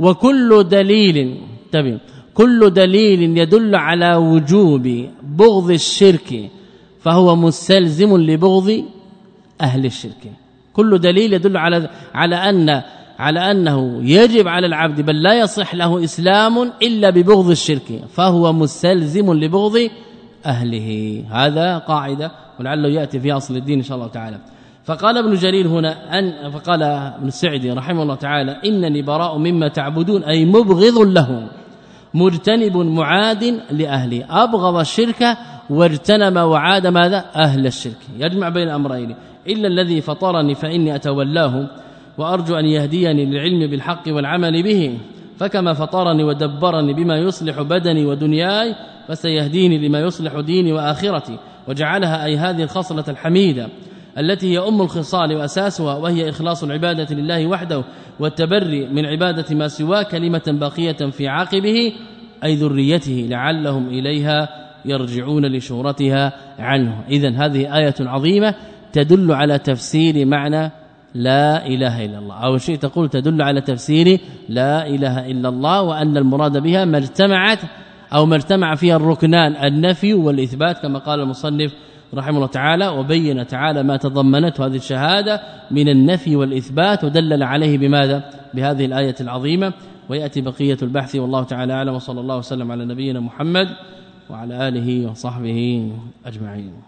وكل دليل تبين كل دليل يدل على وجوب بغض الشرك فهو مستلزم لبغض أهل الشرك. كل دليل يدل على على أن على أنه يجب على العبد بل لا يصح له إسلام إلا ببغض الشرك فهو مستلزم لبغض أهله. هذا قاعدة ولعله يأتي في أصل الدين إن شاء الله تعالى. فقال ابن جرير هنا أن فقال ابن السعدي رحمه الله تعالى إنني براء مما تعبدون أي مبغض له مجتنب معاد لاهله أبغض الشرك واجتنب وعاد ماذا؟ أهل الشرك. يجمع بين الأمرين إلا الذي فطرني فإني أتولاه وأرجو أن يهديني للعلم بالحق والعمل به فكما فطرني ودبرني بما يصلح بدني ودنياي فسيهديني لما يصلح ديني وآخرتي وجعلها أي هذه الخصلة الحميدة التي هي أم الخصال وأساسها وهي إخلاص العبادة لله وحده والتبري من عبادة ما سواه كلمة باقية في عاقبه أي ذريته لعلهم إليها يرجعون لشورتها عنه. اذا هذه آية عظيمة تدل على تفسير معنى لا إله إلا الله. أو شيء تقول تدل على تفسير لا إله إلا الله وأن المراد بها ما اجتمعت أو ما اجتمع فيها الركنان النفي والإثبات كما قال المصنف رحمه الله تعالى وبين تعالى ما تضمنته هذه الشهادة من النفي والإثبات ودلل عليه بماذا؟ بهذه الآية العظيمة. ويأتي بقية البحث والله تعالى أعلم وصلى الله وسلم على نبينا محمد وعلى آله وصحبه أجمعين.